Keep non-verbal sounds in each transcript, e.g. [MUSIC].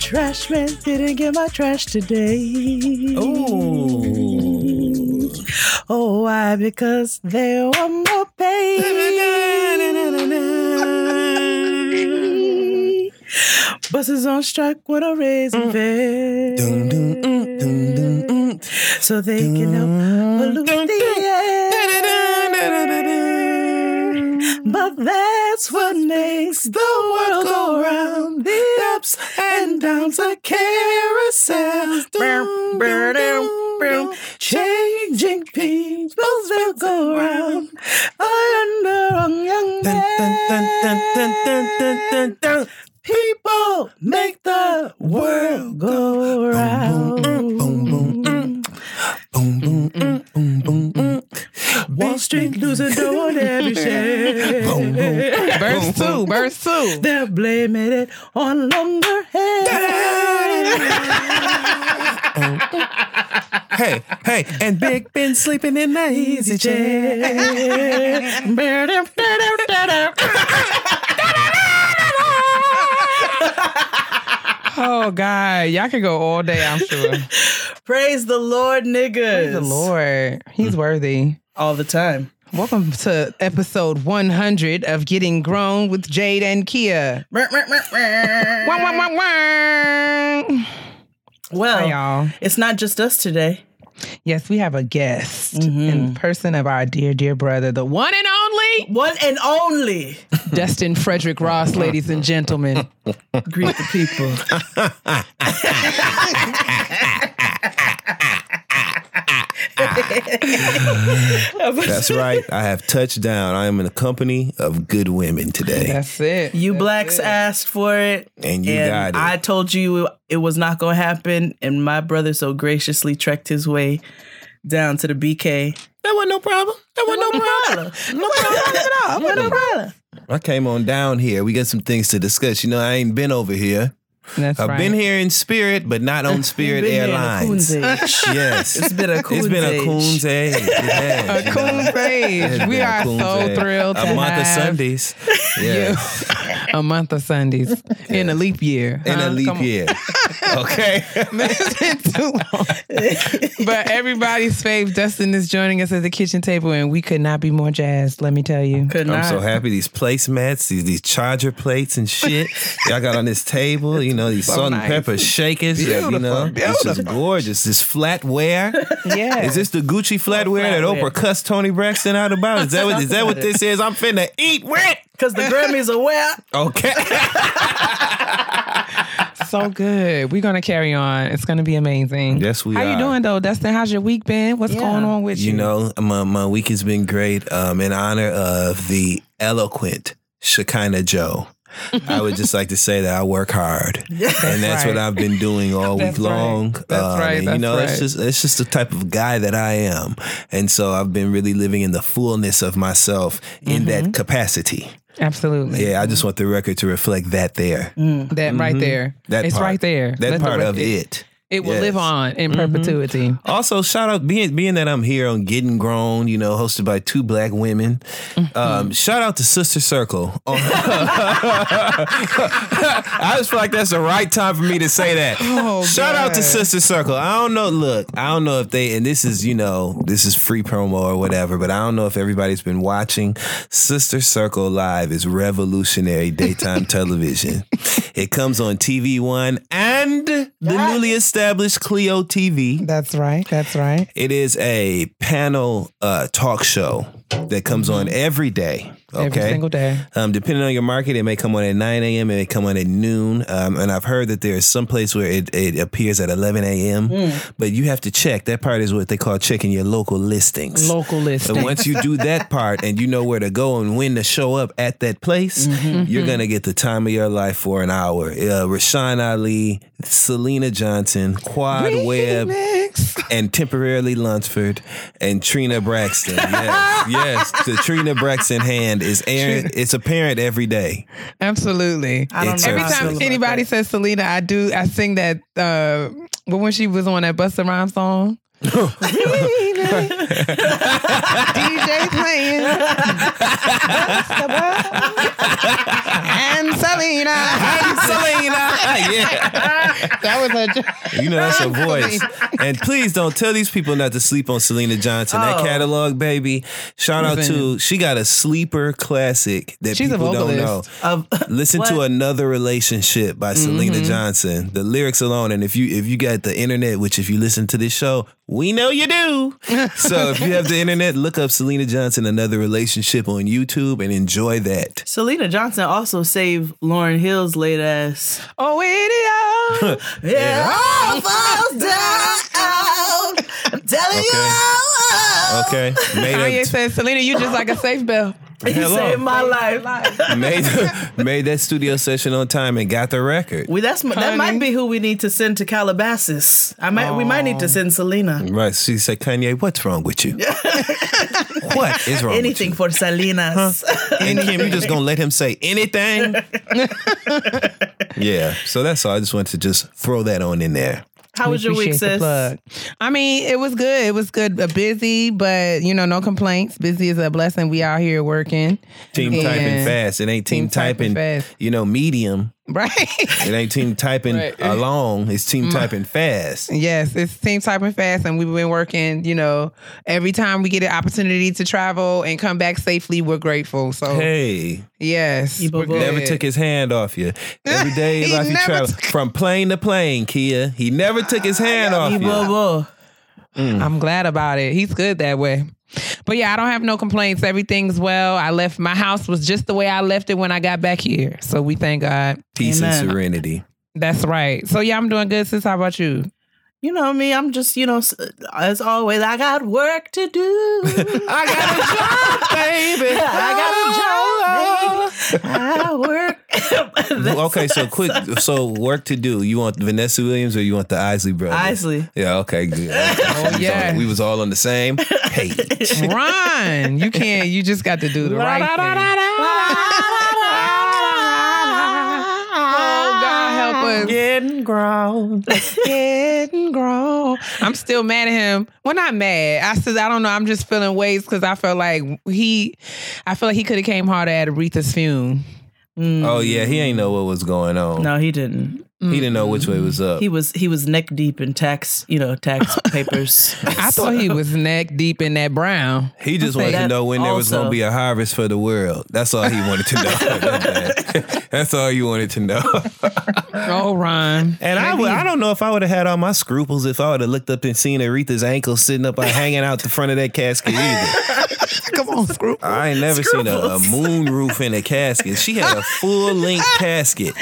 Trash man didn't get my trash today. Ooh. Oh, why? Because there were more pay. Buses on strike when a raising fare. Dun, dun, mm, dun, dun, mm. So they can help pollute the air. But that's what makes the world go round. The ups and downs, a carousel. Changing peoples will go round. I under young man. People make the world go round. Boom, boom, mm. Boom, boom, mm, boom, boom, mm. Wall Street losing dough [LAUGHS] on every share. Boom, boom. Verse two, verse two. They're blaming it on longer hair. Hey, hey, and Big Ben sleeping in the easy chair. [LAUGHS] Oh God, y'all could go all day. I'm sure. [LAUGHS] Praise the Lord, niggas. Praise the Lord, He's worthy. All the time. Welcome to episode 100 of Getting Grown with Jade and Kia. Well, Hi, y'all. it's not just us today. Yes, we have a guest Mm-hmm. in person of our dear, dear brother, the one and only One and only. [LAUGHS] Dustin Frederick Ross, [LAUGHS] ladies and gentlemen. Greet the people. [LAUGHS] [LAUGHS] That's right. I have touched down. I am in the company of good women today. That's it. You That's blacks it. asked for it. And you got it. I told you it was not going to happen. And my brother so graciously trekked his way down to the BK. That wasn't no problem. That wasn't no problem. No problem at all. No problem. I came on down here. We got some things to discuss. You know, I ain't been over here. That's I've right. been here in spirit, but not on [LAUGHS] Spirit Been here in a Airlines. coon's age. [LAUGHS] Yes. It's been a coon's It's been a age. coon's age. It [LAUGHS] has, A you know. coon's age. We are coon's so age. thrilled a to month of Sundays. Yeah. a month of Sundays in a leap year. In huh? a leap Come year. Okay. [LAUGHS] It's been too long. but everybody's fave, Dustin is joining us at the kitchen table, and we could not be more jazzed. Let me tell you. Could I'm so happy. These placemats, these these charger plates and shit. Y'all got on this table, you know, these So salt nice. and pepper shakers. that, you know, Beautiful, it's just gorgeous. This flatware. Yeah. Is this the Gucci flatware that flatware. Oprah cussed Toni Braxton out about? Is that what is that what this is? I'm finna eat wet. [LAUGHS] Because the Grammys are where? Okay. [LAUGHS] so good? We're gonna carry on. It's gonna be amazing. Yes, we How are. you doing though, Dustin? How's your week been? What's Yeah. going on with you? You know, my, my week has been great. Um, in honor of the eloquent Shekinah Joe. I would just like to say that I work hard, [LAUGHS] and that's what. I've been doing all That's week right. long. That's Um, right. and, you That's know, it's just it's just the type of guy that I am, and so I've been really living in the fullness of myself in Mm-hmm. that capacity. Absolutely. Yeah, I just want the record to reflect that there, That right there. Mm-hmm. that it's part, right there. that Let the part re- of it. It will Yes. live on in Mhm. perpetuity. Also, shout out being being that I'm here on Getting Grown, you know, hosted by two black women. Mm-hmm. Um, shout out to Sister Circle. [LAUGHS] I just feel like that's the right time for me to say that. Oh, shout out to Sister Circle. I don't know. Look, I don't know if they and this is you know this is free promo or whatever, but I don't know if everybody's been watching. Sister Circle Live is revolutionary daytime [LAUGHS] television. It comes on TV One and the newly established CLEO TV. That's right. That's right. It is a panel uh, talk show that comes on every day. Okay. Every single day. Um, depending on your market, it may come on at 9 a.m. It may come on at noon. Um, and I've heard that there's some place where it, it appears at 11 a.m. But you have to check. That part is what they call checking your local listings. Local listings. And once you do that [LAUGHS] part and you know where to go and when to show up at that place, you're going to get the time of your life for an hour. Uh, Rashan Ali, Syleena Johnson, Quad Webb, and temporarily Lunsford and Trina Braxton. [LAUGHS] Yes, yes. Yes, the Trina Braxton hand is airing. It's apparent every day. Absolutely. I don't It's know. Every how I time anybody that. says Syleena, I do. I sing that. Uh, but when she was on that Busta Rhymes song, [LAUGHS] Remix. DJ. DJ playing. and Syleena. Syleena. yeah. That was a You know that's her voice. And please don't tell these people not to sleep on Syleena Johnson. That Oh. catalog, baby. Shout out to she got a sleeper classic that She's a people don't know. Of, [LAUGHS] Listen to another relationship by Syleena Mm-hmm. Johnson. The lyrics alone, and if you if you got the internet, which if you listen to this show, we know you do. [LAUGHS] so if you have the internet, look up Syleena Johnson another relationship on YouTube and enjoy that. Syleena Johnson also saved Lauryn Hill's late ass. Oh, idiot. [LAUGHS] Yeah, all falls down. I'm telling Okay. you. Okay, made Kanye up, said, Syleena, you just like a safe bell. He Hello. saved my life. [LAUGHS] made made that studio session on time and got the record. We that's that Honey. might be who we need to send to Calabasas. I might we might need to oh. send Syleena. Right. She said, Kanye, what's wrong with you? [LAUGHS] what is wrong Anything with for Salinas. you? And Kim, you just gonna let him say anything? [LAUGHS] yeah. So that's all. I just wanted to just throw that on in there. How was your week, sis? plug. I mean, it was good. It was good. Uh, busy, but you know, no complaints. Busy is a blessing. We out here working. Team typing fast. It ain't team, Team typing typing, fast. you know, medium. Right. It ain't team typing Right. along. It's team mm. typing fast. yes, it's team typing fast, and we've been working. You know, every time we get an opportunity to travel and come back safely, we're grateful. So Hey, yes, He never good. took his hand off you. Every [LAUGHS] day He like he never traveled took- from plane to plane, Kia. He never took his ah, hand off He you. bubble. Mm. I'm glad about it. He's good that way. But yeah, I don't have no complaints. Everything's well. I left my house was just the way I left it when I got back here. So we thank God. Peace Amen. and serenity. That's right. So yeah, I'm doing good. Sis, how about you? You know me, I'm just, you know, as always, I got work to do. [LAUGHS] I got a job, [LAUGHS] baby. I got a oh, job, oh. baby. I work. [LAUGHS] Okay, so quick. So work to do. You want Vanessa Williams or you want the Isley brothers? Isley. Yeah. Okay. Good. Oh yeah. We was all on the same page. Ron, you can't. You just got to do the right thing. God, help us. Getting grown. [LAUGHS] Getting grown. I'm still mad at him. Well, not mad. I said I don't know. I'm just feeling ways because I felt like he. I feel like he could have came harder at Aretha's fume. Oh mm. yeah, he ain't know what was going on. No, he didn't. He didn't know which way was up. He was he was neck deep in tax, you know, tax [LAUGHS] papers. I thought he was neck deep in that brown. He just wanted to know when there was going to be a harvest for the world. That's all he wanted to know. [LAUGHS] That's all you wanted to know. [LAUGHS] Oh, Ron. And I, would, I don't know if I would have had all my scruples if I would have looked up and seen Aretha's ankle sitting up, uh, hanging out the front of that casket either. Come on, screw. I ain't never seen a, a moon roof in a casket. She had a full length casket.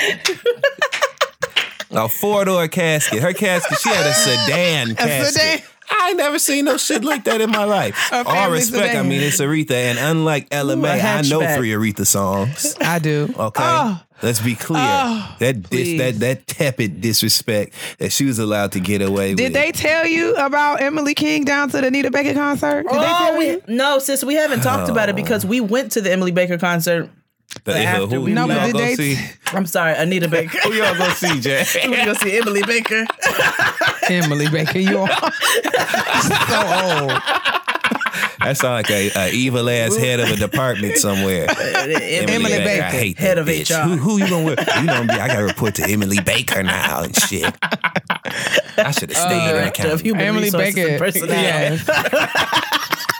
A four door casket. Her casket, she had a sedan casket. sedan. I ain't never seen no shit like that in my life. All family respect, I mean it's Aretha, and unlike Ella Ooh, May, I know three Aretha songs. I do. Okay, Oh, let's be clear. Oh, that dis, that that tepid disrespect that she was allowed to get away did with. Did they tell you about Emily King down to the Anita Baker concert? Did they oh, tell we, you? no, sis, we haven't talked about it oh. because we went to the Emily Baker concert. The- after who, we who No, y'all did go they- see? I'm sorry, Anita Baker. [LAUGHS] Who y'all go see, Jay? we go see Emily Baker. [LAUGHS] Emily Baker, you are [LAUGHS] so old. That sounds like a, a evil ass head of a department somewhere. Emily Baker, I hate head of bitch. HR. Who, who you gonna? with? You know, me, I gotta report to Emily Baker now and shit. I should have stayed in Director of accounting. Human Emily Baker. and Personnel. Yes.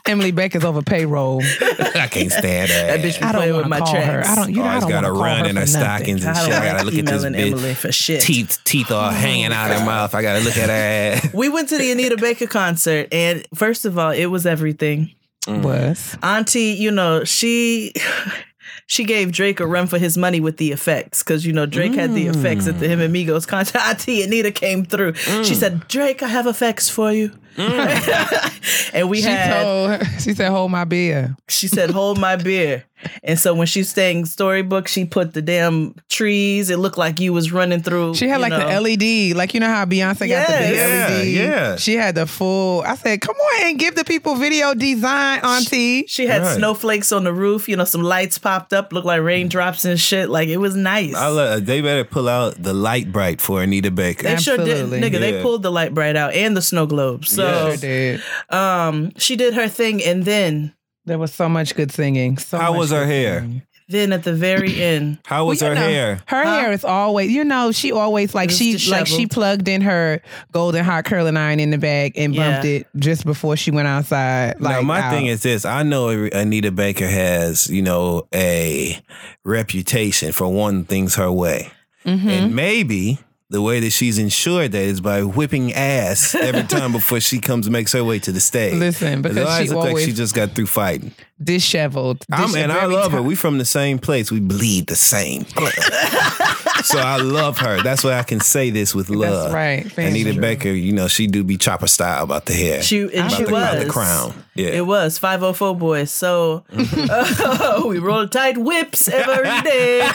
Emily Baker's over payroll. [LAUGHS] I can't stand her. That bitch be I don't playing want with to my call her. tracks. I don't. You know, I Always don't got want to to run in her her for nothing. stockings and I shit. don't I gotta like look at this emailing bitch. Emily for shit. Teeth, teeth all mm-hmm. hanging out her mouth. I gotta look at her ass. We went to the Anita Baker concert, and first of all, it was everything. Mm. Was Auntie, you know, she [LAUGHS] she gave Drake a run for his money with the effects because you know Drake had the effects at the mm. him and Migos concert. [LAUGHS] Auntie Anita came through. She mm. said, "Drake, I have effects for you." Mm. [LAUGHS] and we she had. told? Her, she said, "Hold my beer." she said, "Hold my beer." And so when she sang storybook, she put the damn trees. It looked like you was running through. She had like know. the LED, like you know how Beyonce got the big Yes. LED. Yeah, yeah. She had the full. I said, "Come on and give the people video design, Auntie." She had Right. snowflakes on the roof. You know, some lights popped up, looked like raindrops and shit. Like it was nice. I love, they better pull out the Lite-Brite for Anita Baker. they sure did, Absolutely. nigga. They pulled the Lite-Brite out and the snow globe. So Yeah. Sure did. um, she did her thing, and then There was so much good singing. So How was her hair? singing. then at the very [CLEARS THROAT] end, How was Well, her know, hair? Her Huh? hair is always, you know, she always like It was she like she plugged in her golden hot curling iron in the bag and bumped Yeah. it just before she went outside. Like now, my out. thing is this: I know Anita Baker has, you know, a reputation for wanting things her way, Mm-hmm. and maybe the way that she's ensured that is by whipping ass every [LAUGHS] time before she comes and makes her way to the stage. Listen, because always she look like always she just got through fighting. Disheveled. I'm, Dish- and I every love her. We from the same place. We bleed the same. [LAUGHS] so I love her. That's why I can say this with love. right. Fans Anita true. Baker, you know, she do be chopper style about the hair. she and about she the, about was the crown. Yeah. It was 504 boys. So uh, [LAUGHS] we roll tight whips every day.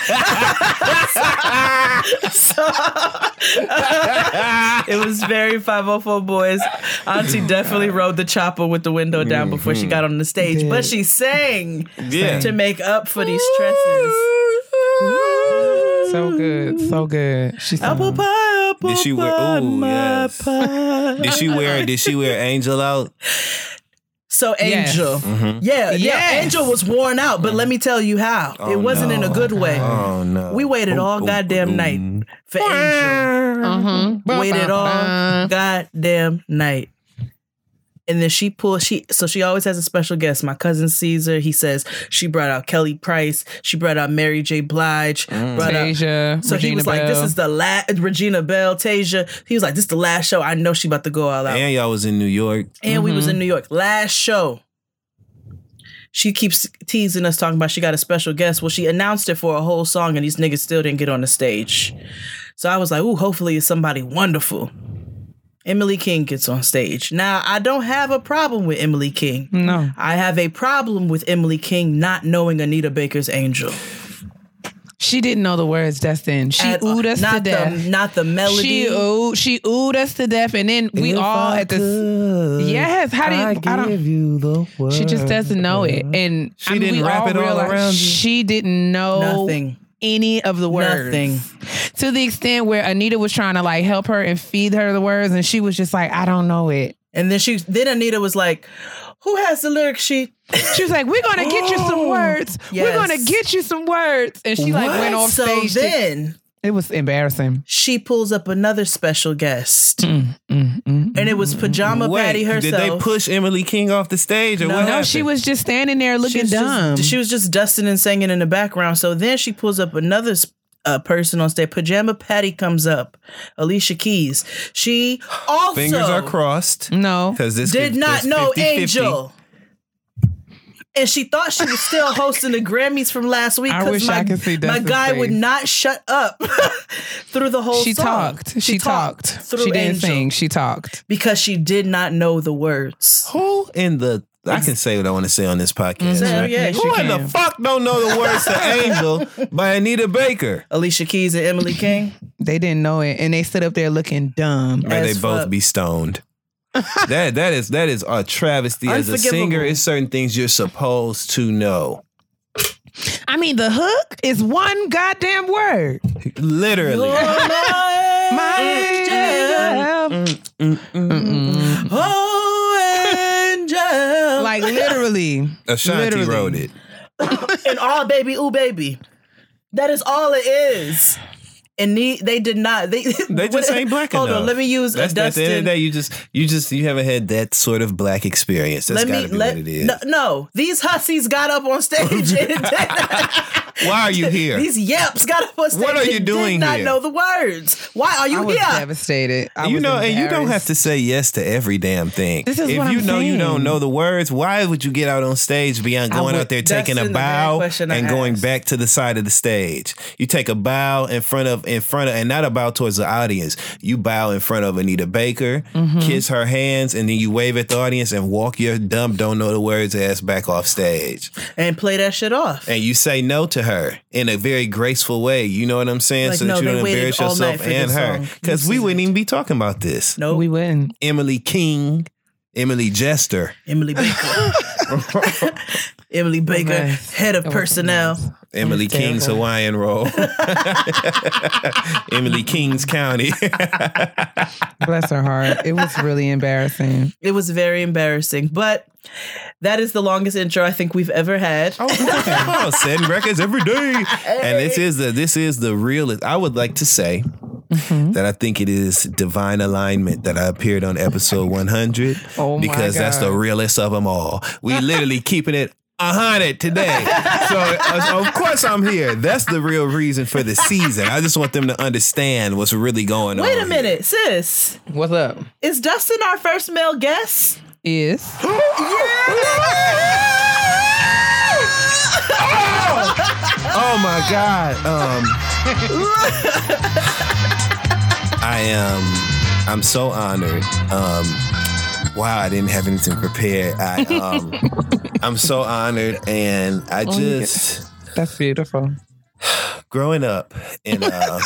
So, [LAUGHS] it was very 504 boys. Auntie definitely rode the chopper with the window down before she got on the stage, but she sang Yeah. to make up for these stresses. So good, so good. She's Apple pie, apple Did she wear- pie, ooh, my yes. pie. Did she wear did she wear Angel out? So Yes. Angel, yeah, yeah, Yes. Angel was worn out, but let me tell you how. it wasn't in a good way. Oh no. We waited all goddamn night for Angel. Mm-hmm. Waited all goddamn night. And then she pulled she so she always has a special guest. My cousin Caesar, he says she brought out Kelly Price, she brought out Mary J. Blige, brought out Tasia, so he Regina was like, "This is the last Regina Belle, Tasia." He was like, "This is the last show. I know she about to go all out." And y'all was in New York. and we Mm-hmm. was in New York. Last show. She keeps teasing us talking about she got a special guest. Well, she announced it for a whole song and these niggas still didn't get on the stage. So I was like, ooh, hopefully it's somebody wonderful. Emily King gets on stage. Now, I don't have a problem with Emily King. no. I have a problem with Emily King not knowing Anita Baker's Angel. She didn't know the words, Dustin. She At- oohed us to not death. The, not the melody. She oohed, she oohed us to death, and then we all at the yes. How do you? I, don't. you the word. She just doesn't know it, and She I mean, didn't we wrap all it all realize around you? She didn't know Nothing. Any of the words. Nothing. To the extent where Anita was trying to like help her and feed her the words, and she was just like, "I don't know it." And then she then Anita was like, Who has the lyric sheet? She was like, "We're gonna get you some [GASPS] words. We're gonna get you some words." And she like went off so stage. to- then it was embarrassing. she pulls up another special guest. Mm, mm, mm, mm and it was Pajama Wait, Patty herself. did they push Emily King off the stage or No, what No, happened? she was just standing there looking was, dumb. just, she was just dusting and singing in the background. So then she pulls up another uh, person on stage. Pajama Patty comes up. Alicia Keys. She also Fingers are crossed. no, Because this did could- not know 50-50. Angel. And she thought she was still hosting the Grammys from last week. I 'cause wish my, I could see my Dustin's guy would not shut up [LAUGHS] through the whole she song. talked. She, talked. through She didn't Angel sing. She talked. because she did not know the words. Who in the I can say what I want to say on this podcast. So, right? yeah, Who you in the fuck don't know the words to [LAUGHS] Angel by Anita Baker? Alicia Keys and Emily King. They didn't know it, and they stood up there looking dumb. May they As both be stoned. [LAUGHS] that that is that is a travesty. As a singer, it's certain things you're supposed to know. I mean, the hook is one goddamn word. Literally. [LAUGHS] My mm, angel. Mm, mm, oh, angel. Like literally. Ashanti Literally. wrote it. [LAUGHS] and all baby, ooh baby. That is all it is. And they, they did not. They They just [LAUGHS] ain't black Hold enough. on, let me use That's a at the end of Dustin. the day. You just you just you haven't had that sort of black experience. That's let gotta me be let what it is. no, no. These hussies got up on stage. and [LAUGHS] Why are you here? These yeps got up on stage. What are you and doing Did not here? know the words. Why are you I you was here? devastated. I you was know, and you don't have to say yes to every damn thing. This is if what you I'm know you don't know the words, why would you get out on stage beyond going would- out there taking a in the very bow I and going asked. back to the side of the stage? You take a bow in front of in front of and not a bow towards the audience. You bow in front of Anita Baker, Mm-hmm. kiss her hands, and then you wave at the audience and walk your dumb don't know the words ass back off stage. and play that shit off. And you say no to her in a very graceful way. You know what I'm saying? Like, so that you don't embarrass yourself and her. Because we wouldn't even be talking about this. no, We wouldn't. Emily King, Emily Jester, Emily Baker. [LAUGHS] [LAUGHS] Emily Baker, Okay. head of That was personnel. Something else. Emily King's that. Hawaiian roll, [LAUGHS] Emily King's County. Bless her heart. It was really embarrassing. It was very embarrassing, but that is the longest intro I think we've ever had. oh, [LAUGHS] setting records every day, and this is the this is the realest. I would like to say Mm-hmm. that I think it is divine alignment that I appeared on episode [LAUGHS] 100 Oh my because that's the realest of them all. We literally keeping it. A hundred today, so uh, of course I'm here. That's the real reason for the season. I just want them to understand what's really going on. Wait a here. minute, sis. What's up? Is Dustin our first male guest? Is [GASPS] Oh my God. Um, [LAUGHS] I am. I'm so honored. Um, wow, I didn't have anything prepared. I [LAUGHS] um, I'm so honored, and I Oh, just that's beautiful. growing up. And uh, [LAUGHS]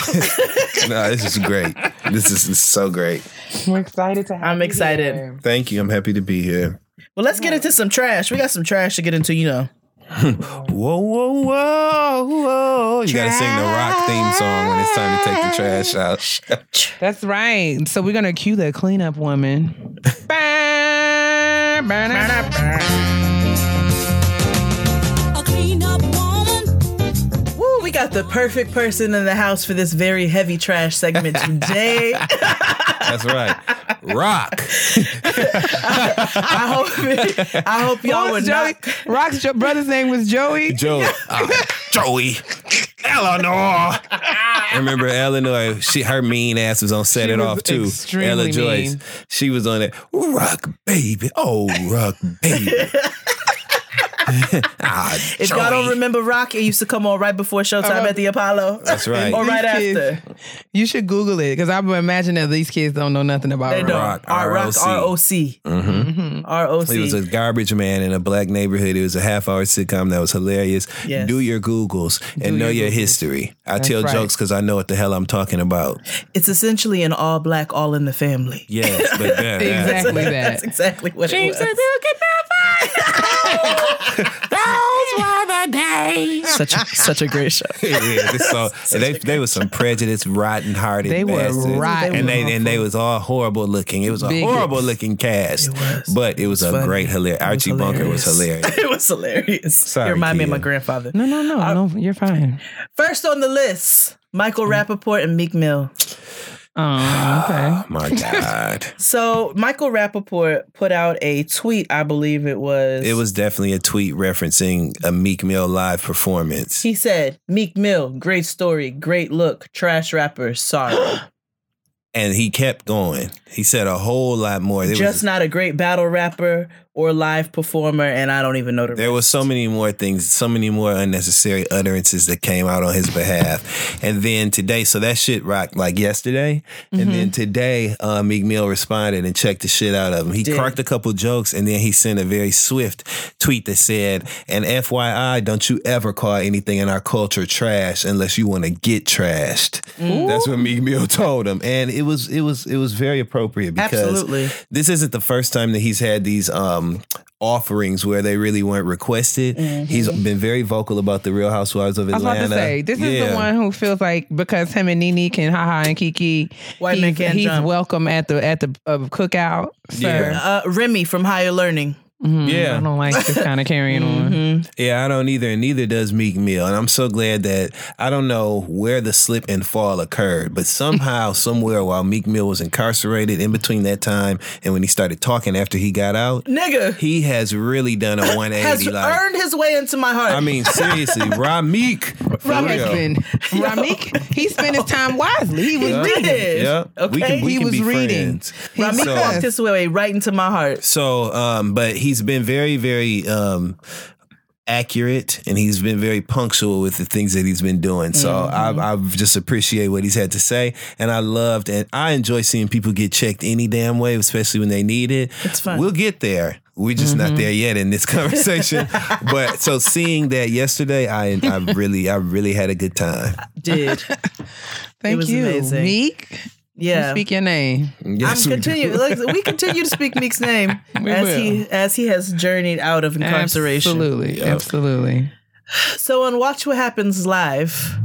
no, this is great. This is, this is so great. We're excited to have I'm you excited. here. Thank you. I'm happy to be here. Well, let's get into some trash. We got some trash to get into, you know. Whoa, whoa, whoa, whoa! You gotta sing the rock theme song when it's time to take the trash out. That's right. So we're gonna cue the cleanup woman. [LAUGHS] we got the perfect person in the house for this very heavy trash segment today. [LAUGHS] That's right. Rock. I hope I hope y'all What were Joey? not Rock's jo- brother's name was Joey. Joe, uh, Joey, Eleanor. Remember Eleanor? She her mean ass was on Set She It was Off too. Ella Joyce. mean. She was on it. Rock baby, oh rock baby. Ah, [LAUGHS] If y'all don't remember Rock, it used to come on right before Showtime Uh, at the Apollo. That's right. or right These after. You should Google it because I would imagine that these kids don't know nothing about They rock. don't. Rock, R- Rock, ROC. R-O-C. Mm-hmm. R-O-C. He was a garbage man in a black neighborhood. It was a half hour sitcom that was hilarious. Yes. Do your Googles and Do know your your history. I That's tell right. jokes because I know what the hell I'm talking about. It's essentially an all black, all in the family. Yes, but [LAUGHS] that, Exactly that. That's exactly what it was. [LAUGHS] Those were the days. Such a, such a great show. [LAUGHS] yeah, this song, and they they was some prejudiced, rotten hearted. They were bastards. rotten. and they and they was all horrible looking. It was a Bigots. horrible looking cast, It was. but it was It a was great hilarious. Archie Bunker was hilarious. [LAUGHS] it was hilarious. Sorry, you remind me of my grandfather. No, no, no, no. You're fine. First on the list, Michael Mm. Rapaport and Meek Mill. Oh, okay. Oh [GASPS] my God, [LAUGHS] So Michael Rapaport put out a tweet, I believe it was. it was definitely a tweet referencing a Meek Mill live performance. He said, Meek Mill, great story, great look, trash rapper, sorry. [GASPS] and he kept going. He said a whole lot more. There Just was, not a great battle rapper or live performer, and I don't even know the there was so many more things, so many more unnecessary utterances that came out on his behalf. And then today, so that shit rocked like yesterday. And then Mm-hmm. today, uh, Meek Mill responded and checked the shit out of him. He Did. cracked a couple jokes and then he sent a very swift tweet that said, and FYI, don't you ever call anything in our culture trash unless you want to get trashed. That's what Meek Mill told him. And it was, it was, it was very appropriate because Absolutely. this isn't the first time that he's had these um offerings where they really weren't requested. He's been very vocal about the Real Housewives of I was Atlanta. about to say, this is the one who feels like because him and Nene can haha and Kiki, White man he's, can't he's jump. welcome at the at the uh, cookout. Sir. Yeah. Uh, Remy from Higher Learning. Mhm, Yeah. I don't like this kind of carrying on. Mhm. Yeah, I don't either, and neither does Meek Mill. And I'm so glad that I don't know where the slip and fall occurred, but somehow, [LAUGHS] somewhere, while Meek Mill was incarcerated in between that time and when he started talking after he got out, Nigga he has really done a [LAUGHS] 180. has like, earned his way into my heart. I mean, seriously, [LAUGHS] Rob Meek. For Rob real. Husband, Ramik, he spent his time wisely. He was Yeah. Reading. did. Yeah, we Okay. can, we He can was be reading. friends. Rami So- walked his way right into my heart. So, um, but he's been very, very um, accurate, and he's been very punctual with the things that he's been doing. So, Mm-hmm. I, I just appreciate what he's had to say, and I loved, and I enjoy seeing people get checked any damn way, especially when they need it. It's fun. We'll get there. We're just Mm-hmm. not there yet in this [LAUGHS] conversation. but [LAUGHS] so seeing that yesterday, I, I really, I really had a good time. Did [LAUGHS] Thank was you, amazing. Meek. Yeah. Speak your name. Yes, I'm we continue. Like, we continue to speak Meek's name [LAUGHS] We as will. he as he has journeyed out of incarceration. Absolutely, Yep. absolutely. So on Watch What Happens Live,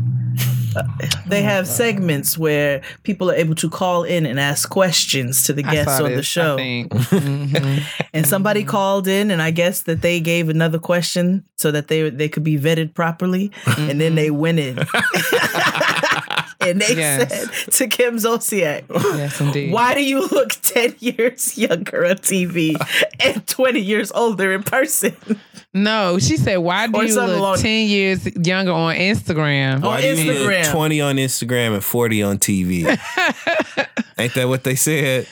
uh, they have segments where people are able to call in and ask questions to the guests saw on the show. I think. [LAUGHS] Mhm. And somebody called in, and I guess that they gave another question so that they they could be vetted properly, and then they went in. [LAUGHS] and they Yes. said to Kim Zolciak, yes, indeed. Why do you look 10 years younger on TV and 20 years older in person? No, she said, "Why do Or you look along- ten years younger on Instagram?" On Why do you look Instagram. 20 on Instagram and 40 on TV? [LAUGHS] Ain't that what they said?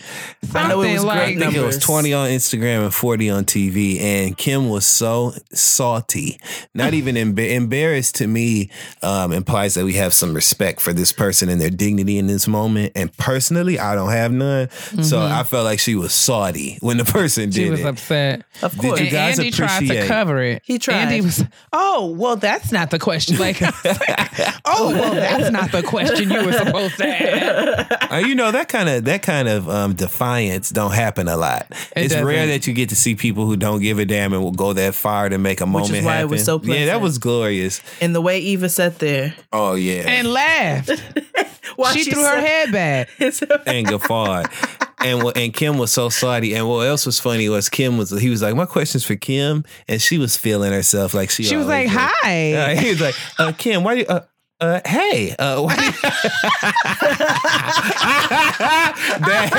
I know it Something was like I great think it was 20 on Instagram and 40 on TV. And Kim was so salty. Not [LAUGHS] even emba- embarrassed to me um, implies that we have some respect for this person and their dignity in this moment. And personally, I don't have none. So I felt like she was salty when the [LAUGHS] person did. she was it. upset. Of course, Did course. you And guys Andy tried to appreciate- cover it. He tried. Andy was, oh, well, that's not the question. [LAUGHS] Like, oh, well, that's not the question you were supposed to ask. Uh, you know that kind of that kind of um, defiance don't happen a lot. It it's rare doesn't. that you get to see people who don't give a damn and will go that far to make a moment is why it happen. was so yeah, that was glorious. and the way Eva sat there, Oh yeah, And laughed. [LAUGHS] while she threw her head back. [LAUGHS] and guffawed. And and Kim was so salty. And what else was funny was Kim was he was like, my question's for Kim, and she was feeling herself like she. She was like, hi. Uh, he was like, uh, Kim, why do you? Uh, uh, hey, uh, why do you, that,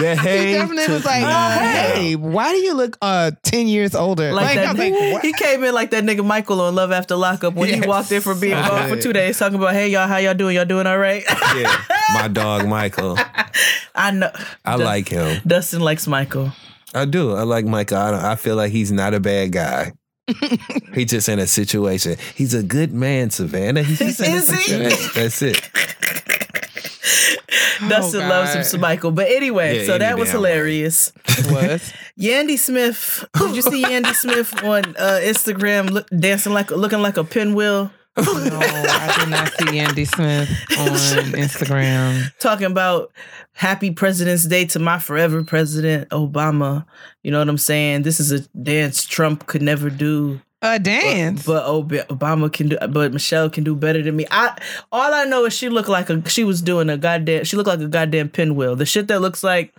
that hey, He definitely was like, me uh, hey, why do you look uh 10 years older? Like, I that like, he came in like that nigga Michael on Love After Lockup when he walked in from being gone for two days, talking about, "Hey y'all, how y'all doing? Y'all doing all right?" Yeah, my [LAUGHS] dog Michael. I know. I Dust- like him. Dustin likes Michael. I do. I like Michael. I, don't, I feel like he's not a bad guy. [LAUGHS] He's just in a situation. He's a good man, Savannah. He's just in a Is he? situation. That's it. Dustin loves him God. some Michael. But anyway, Yeah, so any that was hilarious. was. [LAUGHS] Yandy Smith. Did you see Yandy Smith on uh, Instagram look, dancing like looking like a pinwheel? No, I did not see Andy Smith on Instagram. talking about happy President's Day to my forever president, Obama. You know what I'm saying? This is a dance Trump could never do. A dance. But Ob- Obama can do but Michelle can do better than me. I all I know is she looked like a she was doing a goddamn she looked like a goddamn pinwheel. The shit that looks like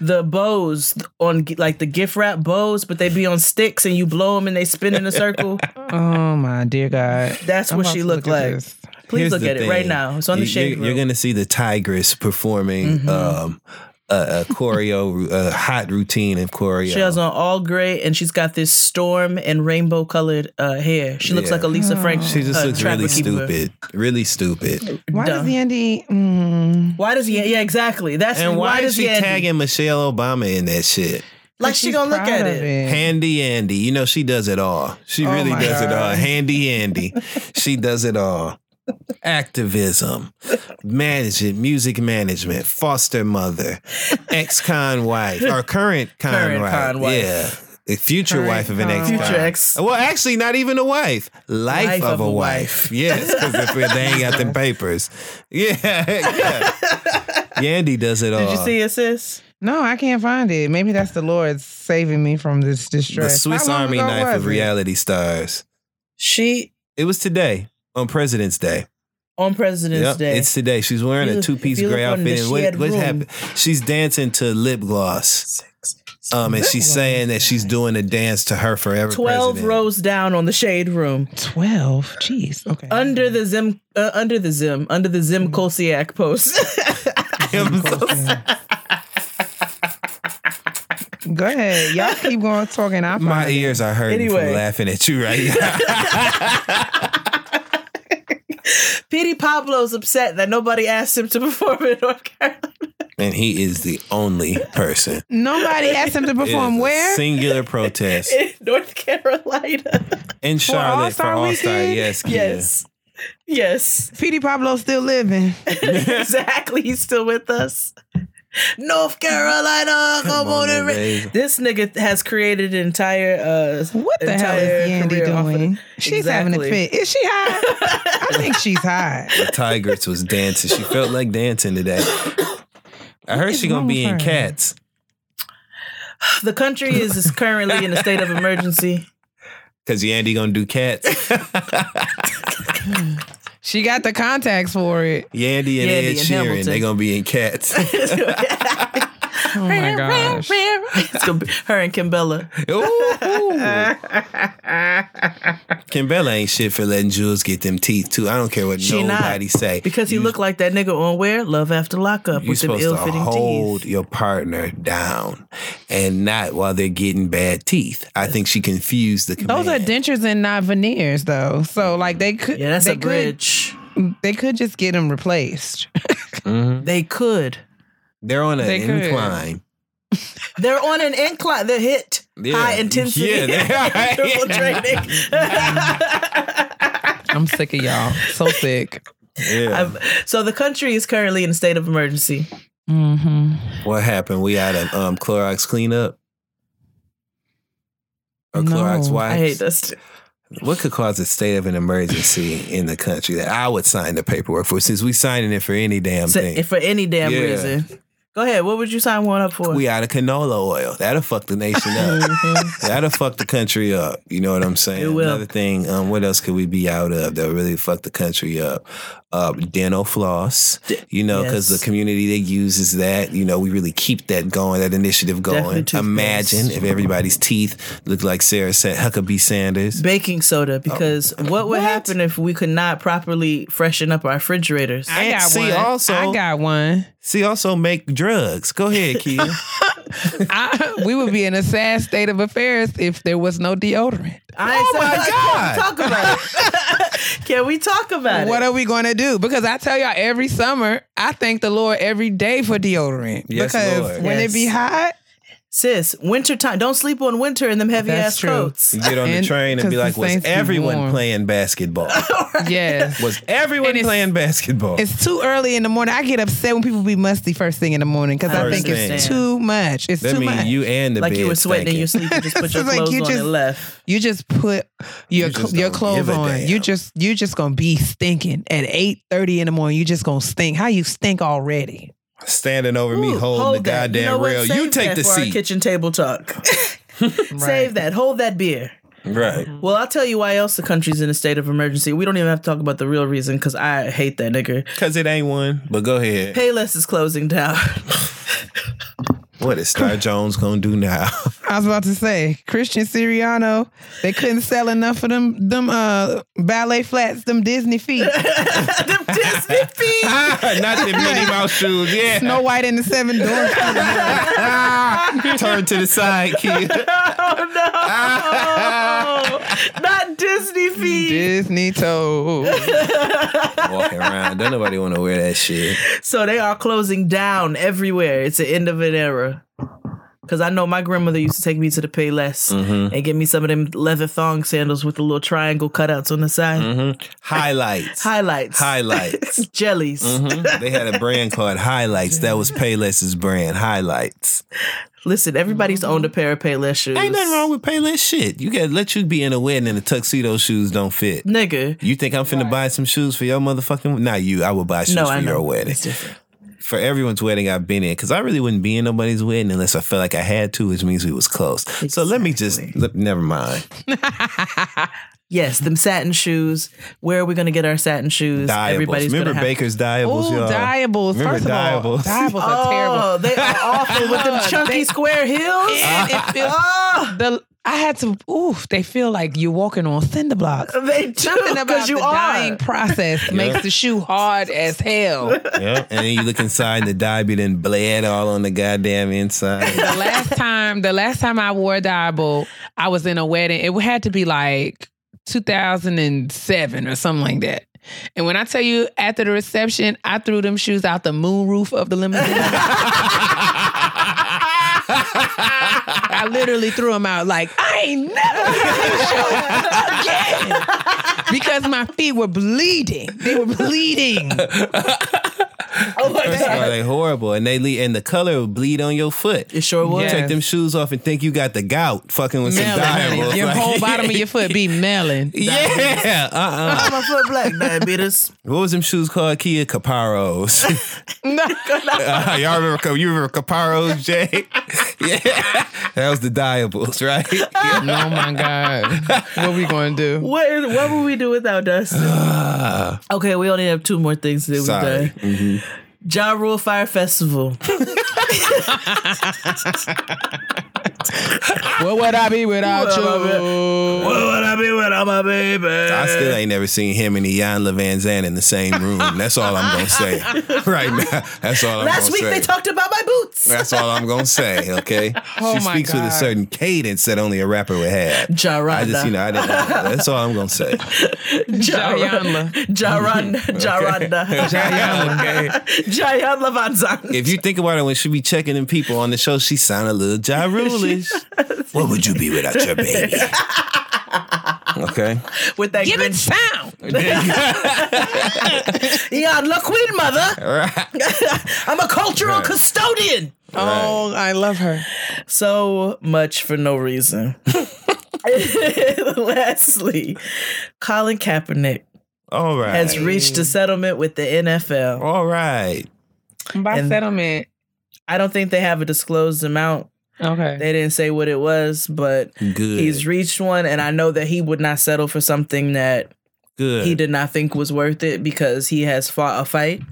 the bows on like the gift wrap bows, but they be on sticks and you blow them and they spin in a circle. [LAUGHS] oh my dear God. That's I'm what she looked look like. this. Please Here's look the at it right now. It's on the You- shade You're, you're going to see the tigress performing Mm-hmm. um, a, a choreo, a hot routine of choreo. She has on all gray and she's got this storm and rainbow colored uh, hair. She looks Yeah. like a Lisa Frank. She just uh, looks really keeper. stupid. Really stupid. Why Dumb. does Andy? Mm, Why does he? Yeah, exactly. That's And why, does is she he tagging Michelle Obama in that shit? Like she gonna look at of it. Handy Andy. You know, she does it all. She Oh really my does it all. Handy Andy. [LAUGHS] she does it all. Activism, management, music management, foster mother, ex con wife, or current con Current wife. con wife. Yeah. A future Current wife of an ex Future ex. Well, actually, not even a wife. Life, of, a wife. Yes, because if they ain't got them papers. [LAUGHS] Yeah. yeah. Yandy does it all. Did you see it, sis? no, I can't find it. Maybe that's the Lord saving me from this distress. The. Swiss Army knife of it? reality stars. She It was today on President's Day. on President's Yep, Day. it's today. She's wearing If a two piece gray look on outfit. And what, shed what's room- happening? She's dancing to lip gloss. six, Um, and she's saying that she's doing a dance to her forever. 12 president. rows down on the shade room. 12. Jeez. Okay. Under the Zim, uh, under the Zim, under the Zim Kolsiak post. [LAUGHS] [LAUGHS] Go ahead. Y'all keep going talking. I My find it. ears are hurting Anyway. from laughing at you right now. [LAUGHS] [LAUGHS] Petey Pablo's upset that nobody asked him to [LAUGHS] perform in North Carolina. and he is the only person. Nobody asked him to It is perform a where? Singular [LAUGHS] protest In North Carolina. in Charlotte for All-Star Weekend? Yes, Kia. Yes. Yes. Petey Pablo still living. exactly. He's still with us. North [LAUGHS] Carolina, come, on, on, and ra- This nigga has created an entire uh What the hell is Yandy career off of- doing? She's having a fit. Is she high? I think [LAUGHS] she's high. The Tigress was dancing. She felt like dancing today. I heard is she gonna be in her? Cats. The country is, is currently in a state of emergency. [LAUGHS] Cause Yandy gonna do Cats. She got the contacts for it. Yandy and Yandy Ed and Sheeran, Hamilton. they gonna be in Cats. [LAUGHS] [LAUGHS] Oh my gosh. it's gonna be her and Kimbella. Kimbella ain't shit for letting Juelz get them teeth too. I don't care what She not. nobody say. Because he You- looked like that nigga on where? Love After Lockup You're with them supposed to ill-fitting hold your partner down and not while they're getting bad teeth. I think she confused the command. Those are dentures and not veneers, though. So like they could. Yeah, that's they a bridge. Could, they could just get them replaced. [LAUGHS] They could. They're on an They incline. [LAUGHS] They're on an incline. They're hit Yeah. high intensity Yeah, they [LAUGHS] are. interval [LAUGHS] training. I'm sick of y'all. So sick. Yeah. I've- so the country is currently in a state of emergency. Mm-hmm. what happened? We had a um, Clorox cleanup or No. Clorox wipes. I hate this. What could cause a state of an emergency in the country that I would sign the paperwork for? Since we signing it for any damn So, thing. if for any damn Yeah. reason. Go ahead. What would you sign one up for? we out of canola oil. That'll fuck the nation up. [LAUGHS] That'll fuck the country up. You know what I'm saying? It will. Another thing, um, what else could we be out of that really fuck the country up? Uh, dental floss. You know, because yes. the community that uses that, you know, we really keep that going, that initiative going. Imagine if everybody's teeth looked like Sarah Sa- Huckabee Sanders. Baking soda, because what would Oh, What? happen if we could not properly freshen up our refrigerators? I got see, one. also- I got one. See, also make drugs. Go ahead, Kia. [LAUGHS] I, we would be in a sad state of affairs if there was no deodorant. I Oh my God. [LAUGHS] Can we talk about it? Can we talk about What it? What are we going to do? Because I tell y'all every summer, I thank the Lord every day for deodorant. Yes, because Lord. when Yes. it be hot, Sis, winter time. Don't sleep on winter in them heavy That's ass true. coats. You get on the train and be like, was everyone warm." playing basketball? [LAUGHS] yes. Was everyone playing basketball? It's too early in the morning. I get upset when people be musty first thing in the morning because I First think it's too much. It's that too mean much. you and the Like you were sweating in stinking. your sleep. You just [LAUGHS] put your It's like clothes you on just- and left. You just put your You just your clothes on. damn. You just you just gonna be stinking at eight thirty in the morning. You just gonna stink. How you stink already? Standing over me holding hold the that. goddamn you know rail. Save You take that the for Our seat. kitchen table talk. [LAUGHS] [LAUGHS] Save that. Hold that beer. Right. Mm-hmm. Well, I'll tell you why else the country's in a state of emergency. We don't even have to talk about the real reason because I hate that nigga. Because it ain't one. But go ahead. Payless is closing down. [LAUGHS] What is Star Jones gonna do now? [LAUGHS] I was about to say Christian Siriano. They couldn't sell enough of them them uh ballet flats, them Disney feet. [LAUGHS] them Disney feet. [LAUGHS] Not the Minnie Mouse shoes. Yeah. Snow White and the Seven Dwarfs. Turn to the side, kid. Oh no! Not Disney feet. Disney toes. Walking around. Don't nobody want to wear that shit. So they are closing down everywhere. It's the end of an era. Cause I know my grandmother used to take me to the Payless Mm-hmm. and get me some of them leather thong sandals with the little triangle cutouts on the side. Highlights. Highlights. Highlights. [LAUGHS] Jellies. Mhm. They had a brand called Highlights. That was Payless's brand. Highlights. Listen, everybody's owned a pair of Payless shoes. Ain't nothing wrong with Payless shit. You gotta let you be in a wedding and the tuxedo shoes don't fit. Nigga. You think I'm finna buy some shoes for your motherfucking? Not you. I would buy shoes No, for I know. your wedding. It's different. For everyone's wedding I've been in, because I really wouldn't be in nobody's wedding unless I felt like I had to, which means we was close. So let me just let, never mind. [LAUGHS] Yes, them satin shoes. Where are we going to get our satin shoes? Dyeables. Remember gonna have- Baker's Dyeables, Ooh, y'all? dyeables. Remember First of all, Dyeables? dyeables are [LAUGHS] Oh, terrible. they are [LAUGHS] awful with them chunky they- square heels. And it ah. feels Oh, ah. the I had to. Ooh, they feel like you're walking on cinder blocks. they do Something about because you the are. dying process [LAUGHS] makes the shoe hard as hell. Yeah. And then you look inside and the dye be then bled all on the goddamn inside. the last time, the last time I wore a dyeable, I was in a wedding. It had to be like 2007 or something like that. And when I tell you, after the reception, I threw them shoes out the moon roof of the limousine. [LAUGHS] I literally threw them out like I ain't never wearing shoes again because my feet were bleeding. They were bleeding. [LAUGHS] Oh my First of all, god! they horrible, and they le- and the color will bleed on your foot. It sure was. Yeah. Take them shoes off and think you got the gout, fucking with some Melon. dyeables. Your Like, whole bottom of your foot be melon. [LAUGHS] Yeah. Uh-uh. My foot black diabetes. What was them shoes called? Kia Caparos. [LAUGHS] Uh, y'all remember? You remember Caparos, Jay? yeah. That was the dyeables, right? Oh my God. What we gonna do? What is? What would we do without Dustin? [SIGHS] okay, we only have two more things to do Sorry. today. Ja Rule Fire Festival. [LAUGHS] [LAUGHS] What would I be without What you? What would I be without my baby? I still ain't never seen him and Ian Van Zandt in the same room. That's all I'm gonna say [LAUGHS] right now. That's all I'm Last gonna say. Last week say. they talked about my boots. That's all I'm gonna say. Okay. [LAUGHS] Oh she my speaks with a certain cadence that only a rapper would have. Jarada. I just, you know, I didn't. That's all I'm gonna say. [LAUGHS] Jayanla. Jaranda. Jaranda. Jayanla. Jayanla Van Zandt. If you think about it, when she be checking in people on the show, she sound a little ja Rulish. what would you be without your baby? [LAUGHS] Okay. With that Give grin. it sound. [LAUGHS] Yeah, look, Queen Mother. Right. I'm a cultural Right. custodian. Oh, I love her. So much for no reason. [LAUGHS] Lastly, Colin Kaepernick All right. has reached a settlement with the NFL. All right. By And- settlement. I don't think they have a disclosed amount. Okay. They didn't say what it was, but Good. he's reached one, and I know that he would not settle for something that Good. he did not think was worth it because he has fought a fight.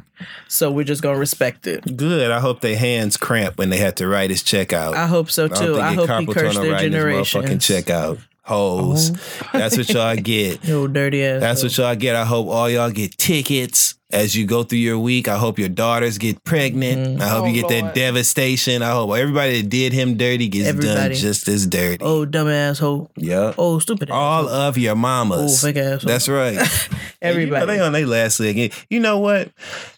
So we're just gonna respect it. Good. I hope their hands cramp when they had to write his check out. I hope so I don't too. I hope he carpal cursed tunnel their generation. check out. Hoes. Oh. That's what y'all get. [LAUGHS] Yo, dirty ass. That's what y'all get. I hope all y'all get tickets as you go through your week. I hope your daughters get pregnant. Mm-hmm. I hope Oh, you get that devastation. I hope everybody that did him dirty gets done just as dirty. Oh, dumb asshole. yeah. Oh, stupid. All asshole. of your mamas. Oh, fake asshole. That's right. [LAUGHS] Everybody. You know, they on their last leg. You know what?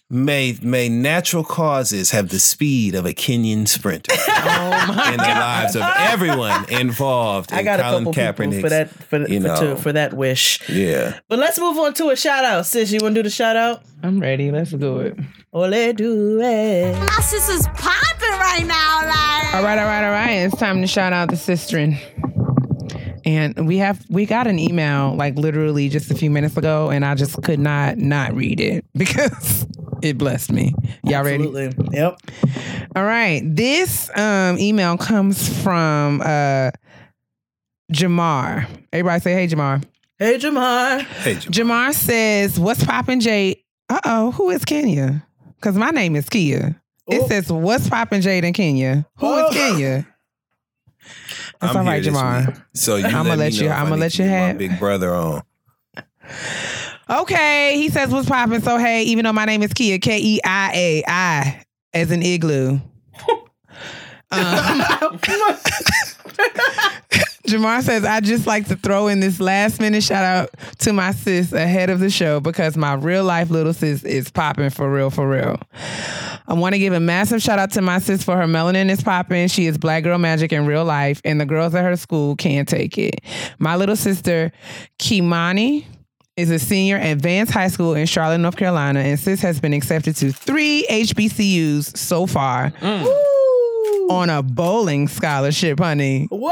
May may natural causes have the speed of a Kenyan sprinter [LAUGHS] Oh my in the lives of everyone involved. [LAUGHS] I in got a Colin couple people for that for, you for, to, for that wish. Yeah. But let's move on to a shout out. Sis, you want to do the shout out? I'm ready. Let's do it. Ole do it. My sister's popping right now, like. All right, all right, all right. It's time to shout out the sisterin. And we have we got an email like literally just a few minutes ago, and I just could not not read it [LAUGHS] because it blessed me. Y'all ready? Absolutely. Yep. All right. This um, email comes from uh, Jamar. Everybody say, hey, Jamar. Hey, Jamar. Hey, Jam- Jamar says, what's poppin', Jade? Uh oh, who is Kenya? Because my name is Kia. It Oh. says, what's poppin', Jade and Kenya? Who is Oh. Kenya? [LAUGHS] That's I'm all here Jamar. So you I'ma let, let you- know I I'ma let you get my have- big brother on. Okay, he says, what's popping. So, hey, even though my name is Kia, K E I A, I as an igloo. [LAUGHS] Um, [LAUGHS] Jamar says, I just like to throw in this last minute shout out to my sis ahead of the show because my real life little sis is popping for real, for real. I want to give a massive shout out to my sis for her melanin is popping. She is black girl magic in real life, and the girls at her school can't take it. My little sister, Kimani, is a senior at Vance High School in Charlotte, North Carolina, and sis has been accepted to three HBCUs so far. on a bowling scholarship, honey. Whoa!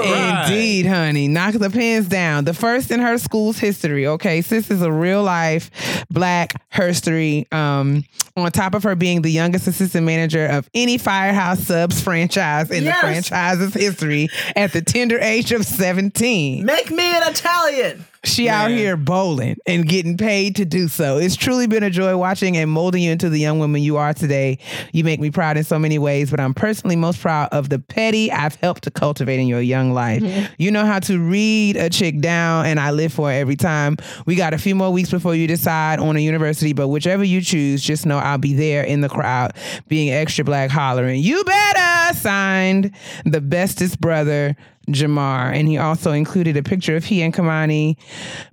Right. Indeed, honey. Knock the pins down. The first in her school's history. Okay, sis is a real life black herstory. Um, on top of her being the youngest assistant manager of any Firehouse Subs franchise in Yes. the franchise's history at the tender age of 17. Make me an Italian. She out here bowling and getting paid to do so. It's truly been a joy watching and molding you into the young woman you are today. You make me proud in so many ways, but I'm personally most proud of the petty I've helped to cultivate in your young life. Mm-hmm. You know how to read a chick down, and I live for it every time. We got a few more weeks before you decide on a university, but whichever you choose, just know I'll be there in the crowd, being extra black, hollering, You better! Signed, the bestest brother. Jamar, and he also included a picture of he and Kamani.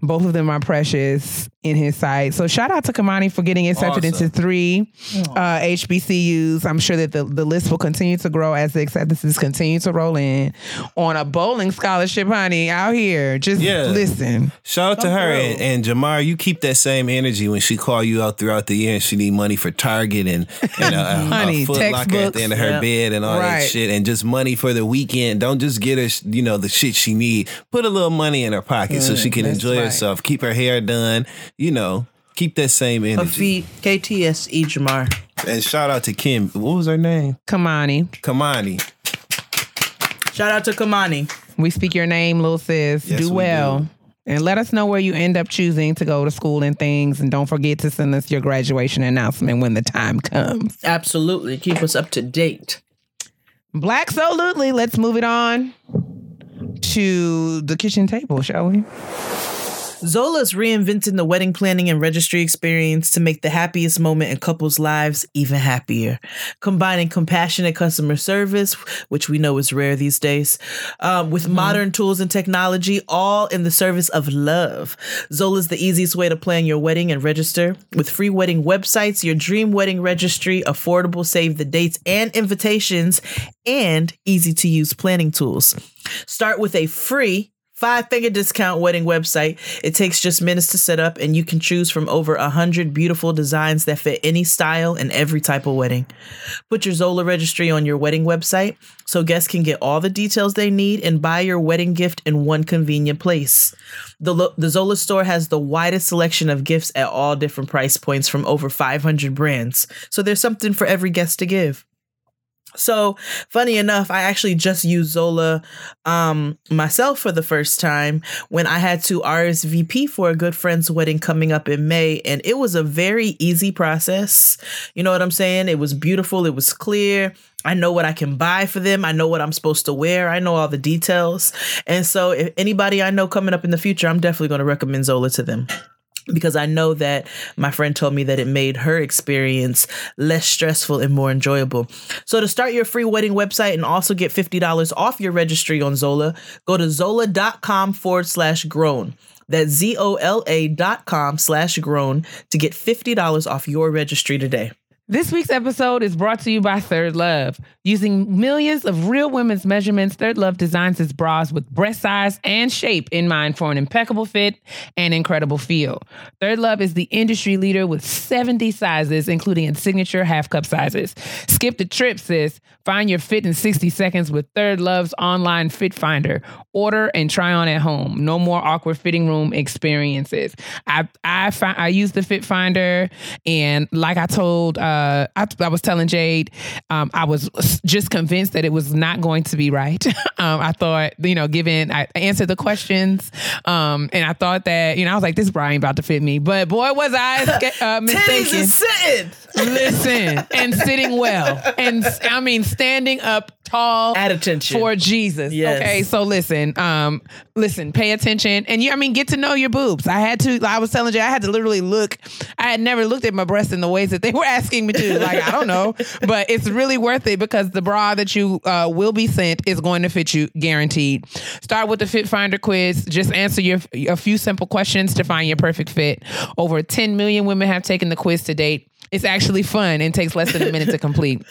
Both of them are precious in his sight. So shout out to Kamani for getting accepted Awesome. into three uh, HBCUs. I'm sure that the, the list will continue to grow as the acceptances continue to roll in on a bowling scholarship, honey. Out here, just Yeah. listen. Shout out to her and, and Jamar. You keep that same energy when she call you out throughout the year and she need money for Target and, and [LAUGHS] a, a, Honey, a foot locker at the end of her Yeah. bed and all Right. that shit and just money for the weekend. Don't just get her, you know, the shit she need. Put a little money in her pocket so she can enjoy right. herself. Keep her hair done. You know, keep that same energy. Hafi KTS Jamar. And shout out to Kim. What was her name? Kamani, Kamani. Shout out to Kamani. we speak your name, little sis. Yes, do we well. do. And let us know where you end up choosing to go to school and things. And don't forget to send us your graduation announcement when the time comes. Absolutely. Keep us up to date. Black Solutely. Let's move it on to the kitchen table, shall we? Zola's reinventing the wedding planning and registry experience to make the happiest moment in couples' lives even happier. Combining compassionate customer service, which we know is rare these days, um, with modern tools and technology, all in the service of love. Zola's the easiest way to plan your wedding and register. With free wedding websites, your dream wedding registry, affordable save the dates and invitations, and easy to use planning tools. Start with a free Five finger discount wedding website. It takes just minutes to set up, and you can choose from over a hundred beautiful designs that fit any style and every type of wedding. Put your Zola registry on your wedding website so guests can get all the details they need and buy your wedding gift in one convenient place. The, the Zola store has the widest selection of gifts at all different price points from over 500 brands. So there's something for every guest to give. So funny enough, I actually just used Zola um, myself for the first time when I had to RSVP for a good friend's wedding coming up in May, and it was a very easy process. You know what I'm saying? It was beautiful. It was clear. I know what I can buy for them. I know what I'm supposed to wear. I know all the details. And so, if anybody I know coming up in the future, I'm definitely going to recommend Zola to them because I know that my friend told me that it made her experience less stressful and more enjoyable. So to start your free wedding website and also get $50 off your registry on Zola, go to zola.com forward slash grown. That's Z-O-L-A dot com slash grown to get $50 off your registry today. This week's episode is brought to you by Third Love. Using millions of real women's measurements, Third Love designs its bras with breast size and shape in mind for an impeccable fit and incredible feel. Third Love is the industry leader with 70 sizes, including its signature half cup sizes. Skip the trip, sis. Find your fit in 60 seconds with Third Love's online fit finder. Order and try on at home. No more awkward fitting room experiences. I I fi- I use the fit finder, and like I told, uh, I, I was telling Jade, um, I was just convinced that it was not going to be right. [LAUGHS] um, I thought, you know, given I answered the questions, um, and I thought that, you know, I was like, this Brian about to fit me, but boy, was I [LAUGHS] uh, mistaken. Listen, and sitting well, and I mean standing up tall at attention. for Jesus. Yes. Okay, so listen, um, listen, pay attention, and you, I mean, get to know your boobs. I had to. I was telling you, I had to literally look. I had never looked at my breasts in the ways that they [LAUGHS] were asking me to. Like, I don't know, but it's really worth it because the bra that you uh, will be sent is going to fit you, guaranteed. Start with the Fit Finder quiz. Just answer your a few simple questions to find your perfect fit. Over 10 million women have taken the quiz to date. It's actually fun and takes less than a minute to [LAUGHS] complete.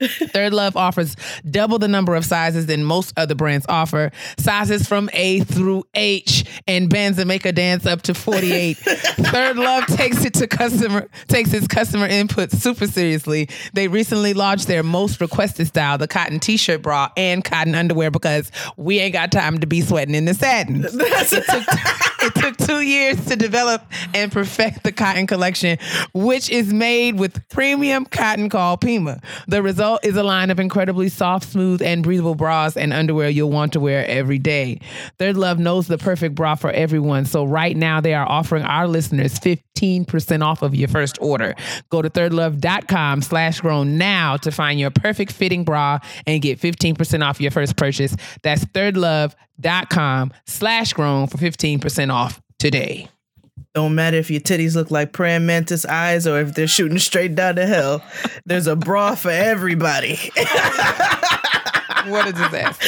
Third Love offers double the number of sizes than most other brands offer. Sizes from A through H and bands that make a dance up to 48. [LAUGHS] Third Love takes it to customer takes its customer input super seriously. They recently launched their most requested style, the cotton t-shirt bra and cotton underwear because we ain't got time to be sweating in the satin. [LAUGHS] it, took, two years to develop and perfect the cotton collection, which is made with premium cotton called Pima. The result is a line of incredibly soft, smooth, and breathable bras and underwear you'll want to wear every day. Third Love knows the perfect bra for everyone. So right now they are offering our listeners 15% off of your first order. Go to thirdlove.com slash grown now to find your perfect fitting bra and get 15% off your first purchase. That's thirdlove.com slash grown for 15% off today. Don't matter if your titties look like praying mantis eyes or if they're shooting straight down to hell. There's a bra for everybody. what a disaster.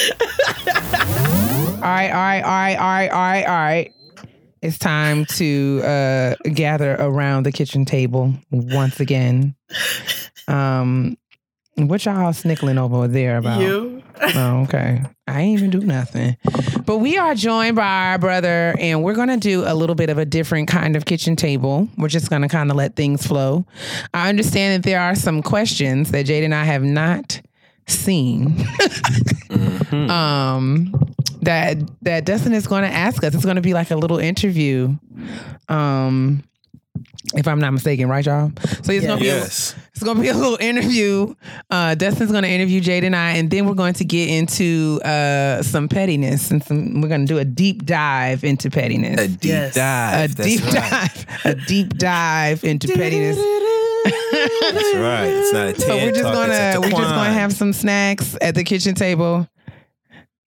all right, all right, all right, all right, all right, all right. It's time to uh, gather around the kitchen table once again. Um, what y'all snickling over there about? you. Oh, okay. I ain't even do nothing. But we are joined by our brother, and we're going to do a little bit of a different kind of kitchen table. We're just going to kind of let things flow. I understand that there are some questions that Jade and I have not seen. um that that Dustin is going to ask us. It's going to be like a little interview. Um if I'm not mistaken, right, y'all? So it's gonna be a- Yes. it's gonna be a little interview. Uh, Dustin's gonna interview Jade and I, and then we're going to get into uh, some pettiness and some. We're gonna do a deep dive into pettiness. A deep Yes. A dive. That's deep right. dive. A deep dive into pettiness. That's right. It's not a TED So we're just talk, gonna we're just gonna have some snacks at the kitchen table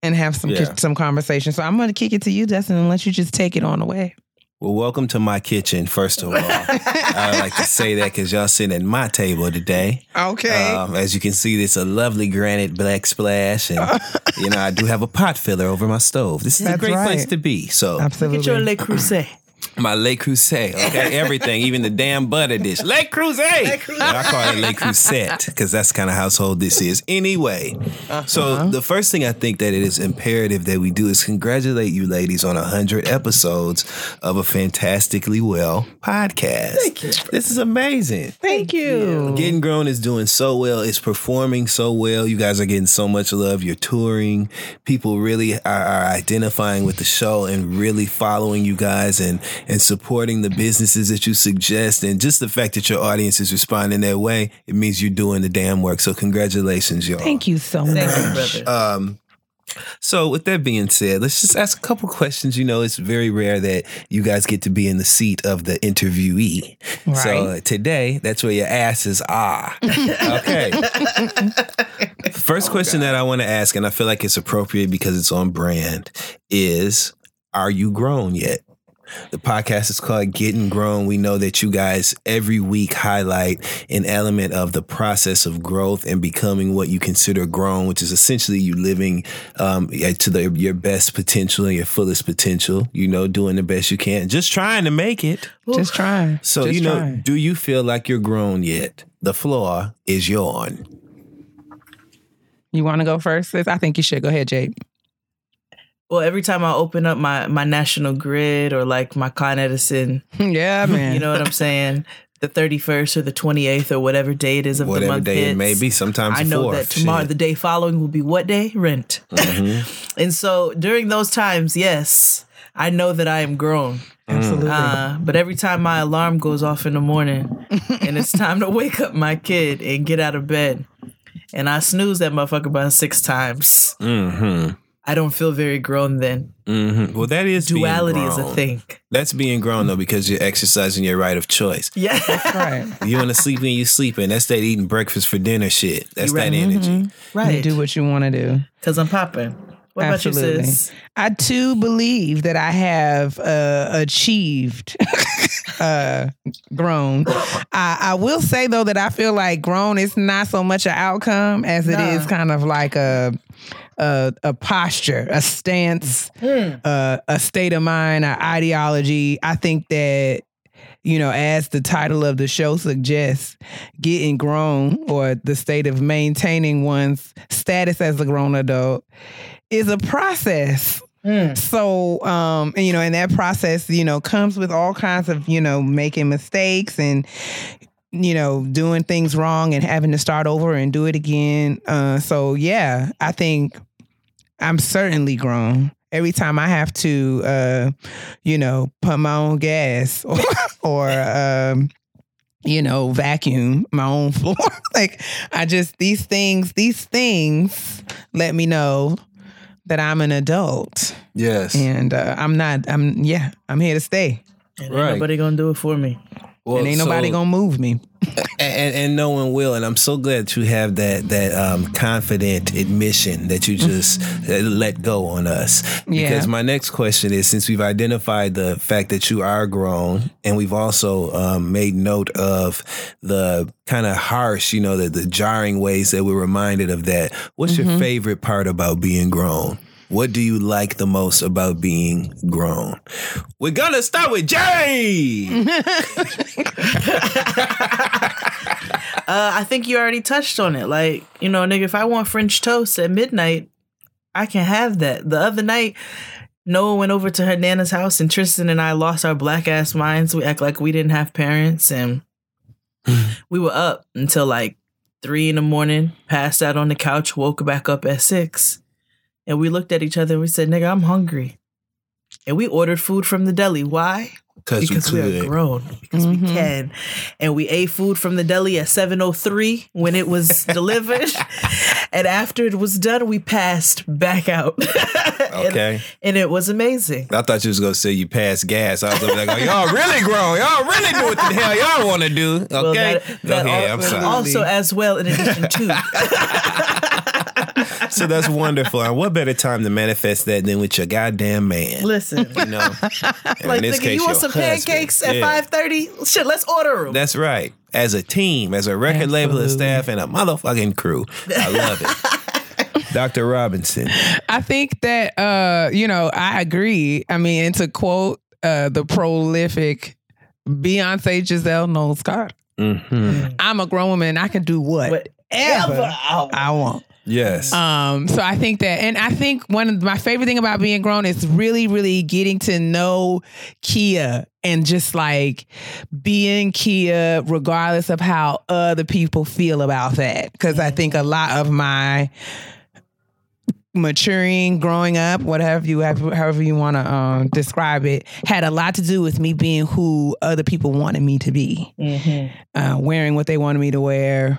and have some Yeah. some conversation. So I'm gonna kick it to you, Dustin, and let you just take it on away. Well, welcome to my kitchen, first of all. I like to say that because y'all sitting at my table today. Okay. Um, as you can see, it's a lovely granite black splash. And, you know, I do have a pot filler over my stove. This is That's a great place to be. So, Absolutely. Get your Le Creuset. My Le Creuset, okay? [LAUGHS] Everything, even the damn butter dish. Le Creuset! But I call it Le Creuset because that's the kind of household this is. Anyway, uh-huh. so the first thing I think that it is imperative that we do is congratulate you ladies on 100 episodes of a fantastically well podcast. Thank you. This is amazing. Thank you. Getting Grown is doing so well. It's performing so well. You guys are getting so much love. You're touring. People really are, are identifying with the show and really following you guys and and supporting the businesses that you suggest. And just the fact that your audience is responding that way, it means you're doing the damn work. So congratulations, y'all. Thank you so much. Thank you, brother. Um, so with that being said, let's just ask a couple questions. You know, it's very rare that you guys get to be in the seat of the interviewee. So Right. uh, today, that's where your asses are. [LAUGHS] okay. First question that I want to ask, and I feel like it's appropriate because it's on brand, is Are you grown yet? The podcast is called Getting Grown. We know that you guys every week highlight an element of the process of growth and becoming what you consider grown, which is essentially you living um, to the, your best potential and your fullest potential. You know, doing the best you can, just trying to make it. Just trying. So Just you know, trying. do you feel like you're grown yet? The floor is yours. You want to go first? I think you should. Go ahead, Jade. Well, every time I open up my my national grid or like my Con Edison, [LAUGHS] yeah, man. you know what I'm saying? The 31st or the 28th or whatever day it is of the Whatever month day hits, it may be, sometimes I know fourth, that tomorrow, shit. the day following, will be what day? Rent. Mm-hmm. [LAUGHS] and so during those times, yes, I know that I am grown. Absolutely. Uh, but every time my alarm goes off in the morning [LAUGHS] and it's time to wake up my kid and get out of bed, and I snooze that motherfucker about six times, Mm-hmm. I don't feel very grown then. Mm-hmm. Well, that is being Duality is a thing. That's being grown though, because you're exercising your right of choice. Yeah. right. [LAUGHS] You want to sleep in, you sleeping. That's that eating breakfast for dinner shit. That's right. that energy. You right. do what you want to do. Because I'm popping. What about you, Absolutely. sis? I too believe that I have uh, achieved [LAUGHS] uh, grown. I, I will say though that I feel like grown is not so much an outcome as it Nah. is kind of like a a, a posture, a stance, uh, a state of mind, an ideology. I think that you know, as the title of the show suggests, getting grown or the state of maintaining one's status as a grown adult is a process. So, um, and, you know, and that process, you know, comes with all kinds of, you know, making mistakes and, you know, doing things wrong and having to start over and do it again. Uh, so yeah, I think I'm certainly grown. Every time I have to, uh, you know, pump my own gas [LAUGHS] or, or um, you know, vacuum my own [LAUGHS] floor. like I just these things, these things let me know that I'm an adult Yes. and uh, I'm not. I'm yeah. I'm here to stay, And Right. nobody gonna do it for me. Well, and ain't nobody so- gonna move me. and, and no one will. And I'm so glad that you have that that um, confident admission that you just uh, let go on us. Yeah. Because my next question is, since we've identified the fact that you are grown, and we've also um, made note of the kind of harsh, you know, the, the jarring ways that we're reminded of that. What's your favorite part about being grown? What do you like the most about being grown? We're gonna start with Jay. [LAUGHS] Uh, I think you already touched on it. Like, you know, nigga, if I want French toast at midnight, I can have that. The other night, Noah went over to her nana's house, and Tristan and I lost our black ass minds. We act like we didn't have parents, and [LAUGHS] we were up until like three in the morning. Passed out on the couch, woke back up at six, and we looked at each other and we said, "Nigga, I'm hungry," and we ordered food from the deli. Why? because we, are grown because we mm-hmm. can and we ate food from the deli at 703 when it was [LAUGHS] delivered and after it was done we passed back out [LAUGHS] Okay. and, it was amazing I thought you was gonna say you passed gas. I was like, oh, y'all really grown. Y'all really do what the hell y'all want to do. Okay, Well, that- go that ahead. al- I'm sorry. also as well in addition to [LAUGHS] so that's wonderful. And what better time to manifest that than with your goddamn man? listen You know, [LAUGHS] like in nigga, case, you want some husband. pancakes at Yeah. 5.30 shit let's order them That's right. As a team, as a record label, a Absolutely. staff, and a motherfucking crew. I love it. [LAUGHS] Dr. Robinson. I think that uh, you know, I agree. I mean, and to quote uh the prolific Beyonce Giselle Knowles Carter, hmm I'm a grown woman. I can do whatever Whatever I I want. Yes. Um, so I think that, and I think one of my favorite thing about being grown is really, really getting to know Kia and just like being Kia, regardless of how other people feel about that. Because I think a lot of my maturing, growing up, whatever you have, however you want to um, describe it, had a lot to do with me being who other people wanted me to be, uh, wearing what they wanted me to wear,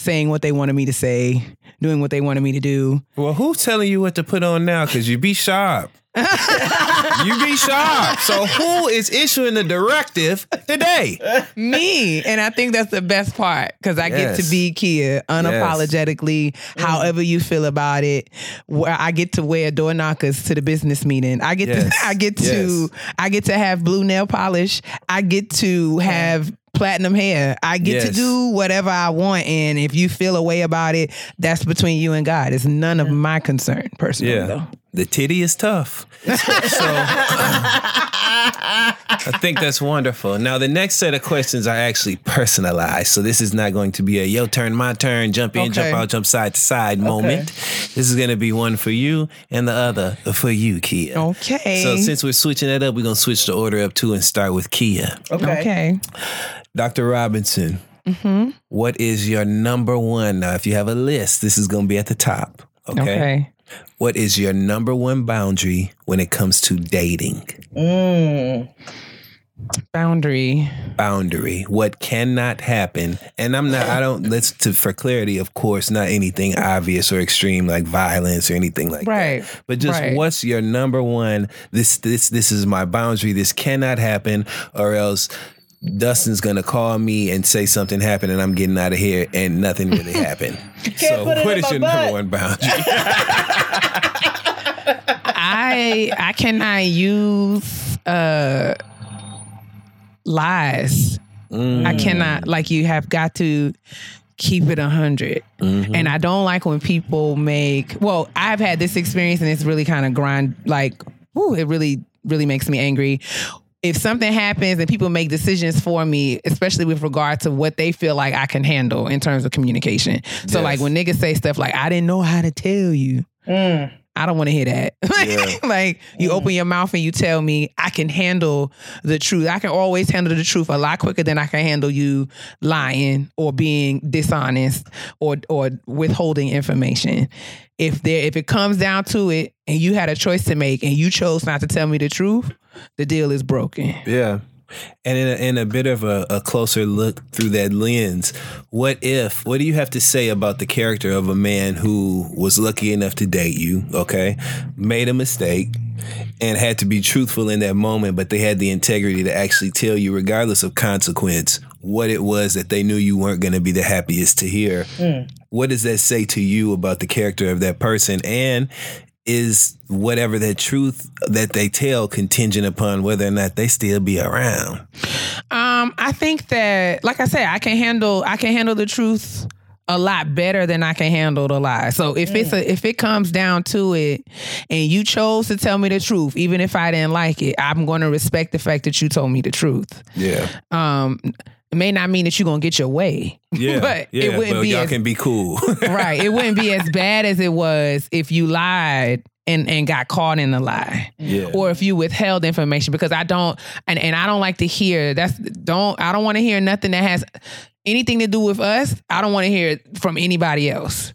saying what they wanted me to say, doing what they wanted me to do. well, who's telling you what to put on now? Because you be sharp. [LAUGHS] you be sharp. So who is issuing the directive today? me, and I think that's the best part because I get to be Kia unapologetically, however you feel about it. Where I get to wear door knockers to the business meeting. I get Yes. to, [LAUGHS] I get to, I get to have blue nail polish. I get to have. Platinum hair. I get to do whatever I want, and if you feel a way about it, that's between you and God. It's none of my concern, personally. Yeah. Though. The titty is tough. so I think that's wonderful. Now the next set of questions are actually personalized. So this is not going to be a your turn, my turn, jump in, jump out, jump side to side moment. This is gonna be one for you and the other for you, Kia. Okay. So since we're switching that up, we're gonna switch the order up too and start with Kia. okay okay. Dr. Robinson, mm-hmm. what is your number one? Now, if you have a list, this is gonna be at the top. Okay. What is your number one boundary when it comes to dating? Mm. Boundary. Boundary. What cannot happen? And I'm not. I don't. Let's to for clarity. Of course, not anything obvious or extreme like violence or anything like that. Right. that. But just Right. what's your number one? This this this is my boundary. This cannot happen, or else. Dustin's gonna call me and say something happened and I'm getting out of here and nothing really [LAUGHS] happened. so put it what in is my your butt. number one boundary? I I cannot use uh lies. I cannot like you have got to keep it a 100 and I don't like when people make. Well, I've had this experience and it's really kind of grind like. Ooh, it really really makes me angry if something happens and people make decisions for me, especially with regard to what they feel like I can handle in terms of communication. So Yes. like when niggas say stuff like, I didn't know how to tell you. Mm. I don't want to hear that. [LAUGHS] Yeah. like you Mm. open your mouth and you tell me I can handle the truth. I can always handle the truth a lot quicker than I can handle you lying or being dishonest or or withholding information. If there if it comes down to it and you had a choice to make and you chose not to tell me the truth, the deal is broken. Yeah. And in a, in a bit of a, a closer look through that lens, what if, what do you have to say about the character of a man who was lucky enough to date you, okay, made a mistake, and had to be truthful in that moment, but they had the integrity to actually tell you, regardless of consequence, what it was that they knew you weren't going to be the happiest to hear? Hmm. What does that say to you about the character of that person? And is whatever the truth that they tell contingent upon whether or not they still be around? Um, I think that, like I said, I can handle I can handle the truth a lot better than I can handle the lie. So if it's a if it comes down to it, and you chose to tell me the truth, even if I didn't like it, I'm going to respect the fact that you told me the truth. Yeah. Um, it may not mean that you're gonna get your way, [LAUGHS] Yeah. but yeah, it wouldn't but be y'all as, can be cool. [LAUGHS] right. It wouldn't be as bad as it was if you lied and and got caught in the lie yeah. or if you withheld information because I don't and, and I don't like to hear that's don't I don't want to hear nothing that has anything to do with us. I don't want to hear it from anybody else.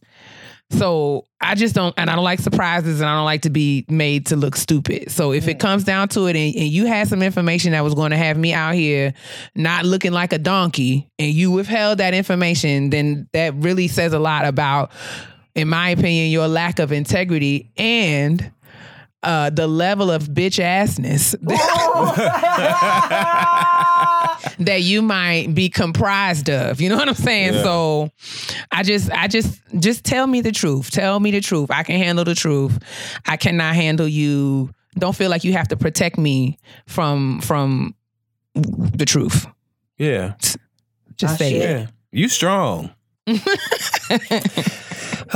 So I just don't and I don't like surprises and I don't like to be made to look stupid. So if it comes down to it and, and you had some information that was going to have me out here not looking like a donkey and you withheld that information, then that really says a lot about in my opinion, your lack of integrity and uh, the level of bitch assness [LAUGHS] that you might be comprised of. You know what I'm saying? Yeah. So I just I just just tell me the truth. Tell me the truth. I can handle the truth. I cannot handle you. Don't feel like you have to protect me from from the truth. yeah. Just Ah, say shit. it. Yeah. You strong. [LAUGHS]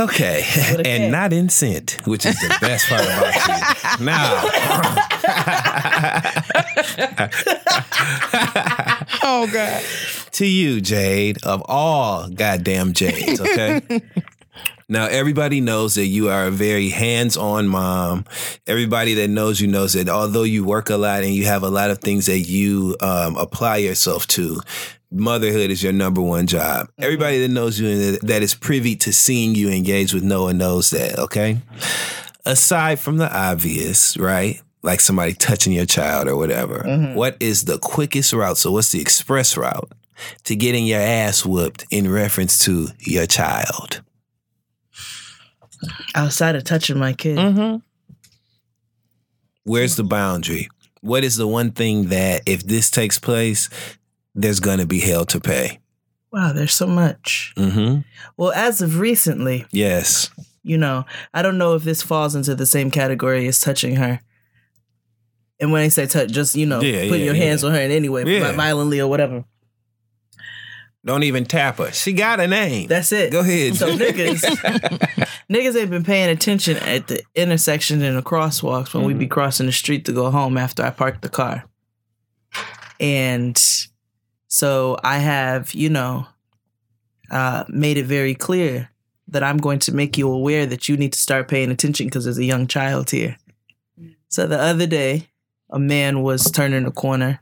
okay. With a K. And not in scent, which is the [LAUGHS] best part about you. Now, [LAUGHS] Oh God. to you, Jade, of all goddamn Jades, okay? [LAUGHS] Now, everybody knows that you are a very hands on mom. Everybody that knows you knows that although you work a lot and you have a lot of things that you um, apply yourself to, motherhood is your number one job. Everybody that knows you and that- is privy to seeing you engage with Noah knows that, okay? Aside from the obvious, right? Like somebody touching your child or whatever, what is the quickest route? So, what's the express route to getting your ass whooped in reference to your child? Outside of touching my kid. Mm-hmm. Where's the boundary? What is the one thing that if this takes place, there's gonna be hell to pay? Wow, there's so much. Mm-hmm. Well, as of recently, Yes. you know, I don't know if this falls into the same category as touching her. And when I say touch, just you know, Yeah, putting yeah, your hands on her in any way, Yeah. violently or whatever. Don't even tap her. She got a name. That's it. Go ahead. So niggas, [LAUGHS] niggas ain't been paying attention at the intersection and the crosswalks when we be crossing the street to go home after I parked the car. And so I have, you know, uh, made it very clear that I'm going to make you aware that you need to start paying attention because there's a young child here. So the other day, a man was turning the corner,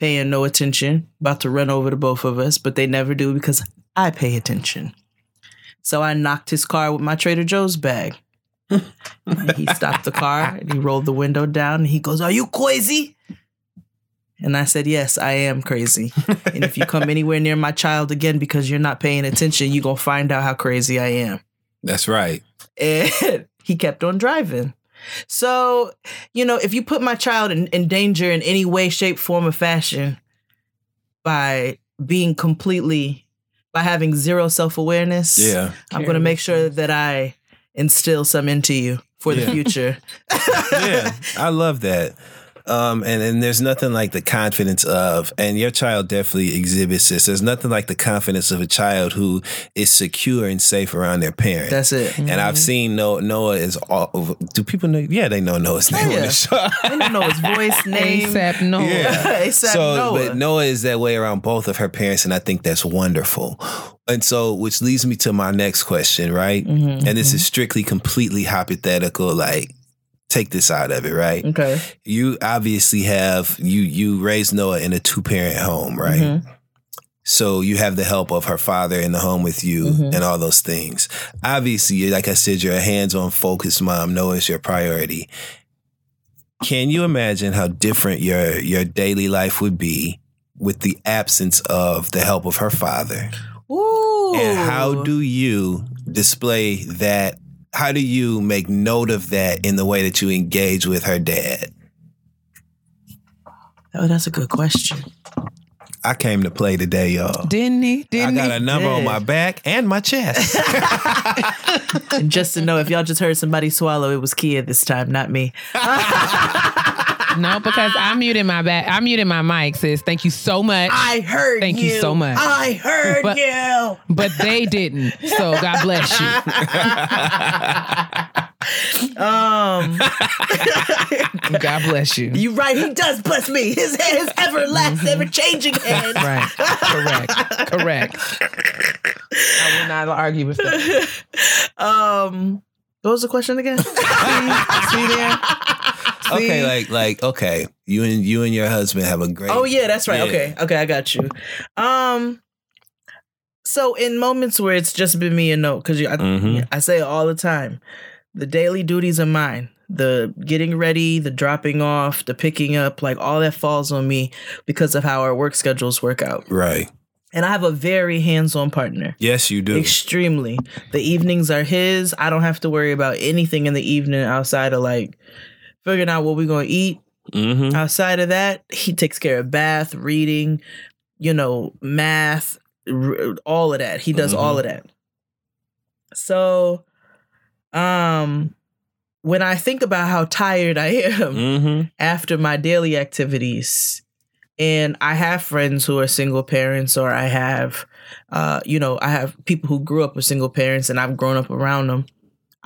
paying no attention, about to run over the both of us, but they never do because I pay attention. So I knocked his car with my Trader Joe's bag. [LAUGHS] he stopped the car and he rolled the window down and he goes, Are you crazy? And I said, Yes, I am crazy. and if you come [LAUGHS] anywhere near my child again because you're not paying attention, you're going to find out how crazy I am. That's right. And [LAUGHS] he kept on driving. So, you know, if you put my child in, in danger in any way, shape, form, or fashion by being completely, by having zero self awareness, Yeah. I'm going to make sure that I instill some into you for Yeah. the future. [LAUGHS] yeah, I love that. Um, and, and there's nothing like the confidence of, and your child definitely exhibits this. There's nothing like the confidence of a child who is secure and safe around their parents. That's it. And I've seen Noah. Noah is all. Do people know? Yeah, they know Noah's name on the show. I don't know his voice, [LAUGHS] name. ASAP Noah. ASAP [LAUGHS] so, Noah. but Noah is that way around both of her parents, and I think that's wonderful. And so, which leads me to my next question, right? Mm-hmm, And this is strictly, completely hypothetical. Like, take this out of it, right? Okay. You obviously have you you raised Noah in a two parent home, right? Mm-hmm. So you have the help of her father in the home with you Mm-hmm. and all those things. Obviously, like I said, you're a hands on focused mom. Noah is your priority. Can you imagine how different your your daily life would be with the absence of the help of her father? Ooh. And how do you display that? How do you make note of that in the way that you engage with her dad? Oh, that's a good question. I came to play today, y'all. Didn't he? I Didn't got he? a number on my back and my chest. [LAUGHS] [LAUGHS] And just to know, if y'all just heard somebody swallow, it was Kia this time, not me. [LAUGHS] No, because I [LAUGHS] muted my back. I muted my mic, sis. Thank you so much. I heard Thank you so much. I heard But- you. but they didn't. So God bless you. [LAUGHS] Um, [LAUGHS] God bless you. you right. He does bless me. His hand, his everlasting, ever changing hand. Right. Correct. Correct. I will not argue with that. Um, what was the question again? See there? Okay, like like okay, you and you and your husband have a great. Oh yeah, that's right. Yeah. Okay, okay, I got you. Um, so in moments where it's just been me and no, because I, Mhm. I say it all the time, the daily duties are mine. The getting ready, the dropping off, the picking up, like all that falls on me because of how our work schedules work out. Right. And I have a very hands-on partner. Yes, you do. Extremely. The evenings are his. I don't have to worry about anything in the evening outside of like figuring out what we're gonna eat. hmm Outside of that, he takes care of bath, reading, you know, math, r- all of that. He does Mhm. all of that. So, um, when I think about how tired I am hmm after my daily activities, and I have friends who are single parents, or I have, uh, you know, I have people who grew up with single parents, and I've grown up around them.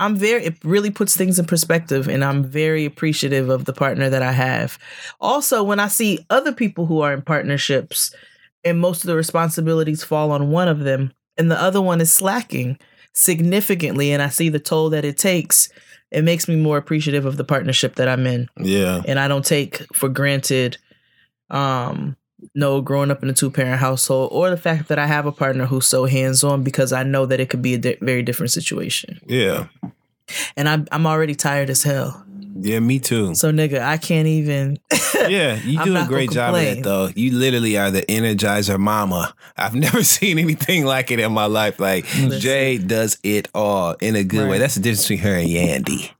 I'm very, it really puts things in perspective, and I'm very appreciative of the partner that I have. Also, when I see other people who are in partnerships and most of the responsibilities fall on one of them, and the other one is slacking significantly, and I see the toll that it takes, it makes me more appreciative of the partnership that I'm in Yeah. and I don't take for granted um no growing up in a two parent household or the fact that I have a partner who's so hands on because I know that it could be a di- very different situation. Yeah. And I'm I'm already tired as hell. Yeah. Me too. So nigga, I can't even [LAUGHS] Yeah, you do a great job of that though. You literally are the energizer mama. I've [LAUGHS] never seen anything like it in my life. Like Jade does it all in a good way. That's the difference between her and Yandy.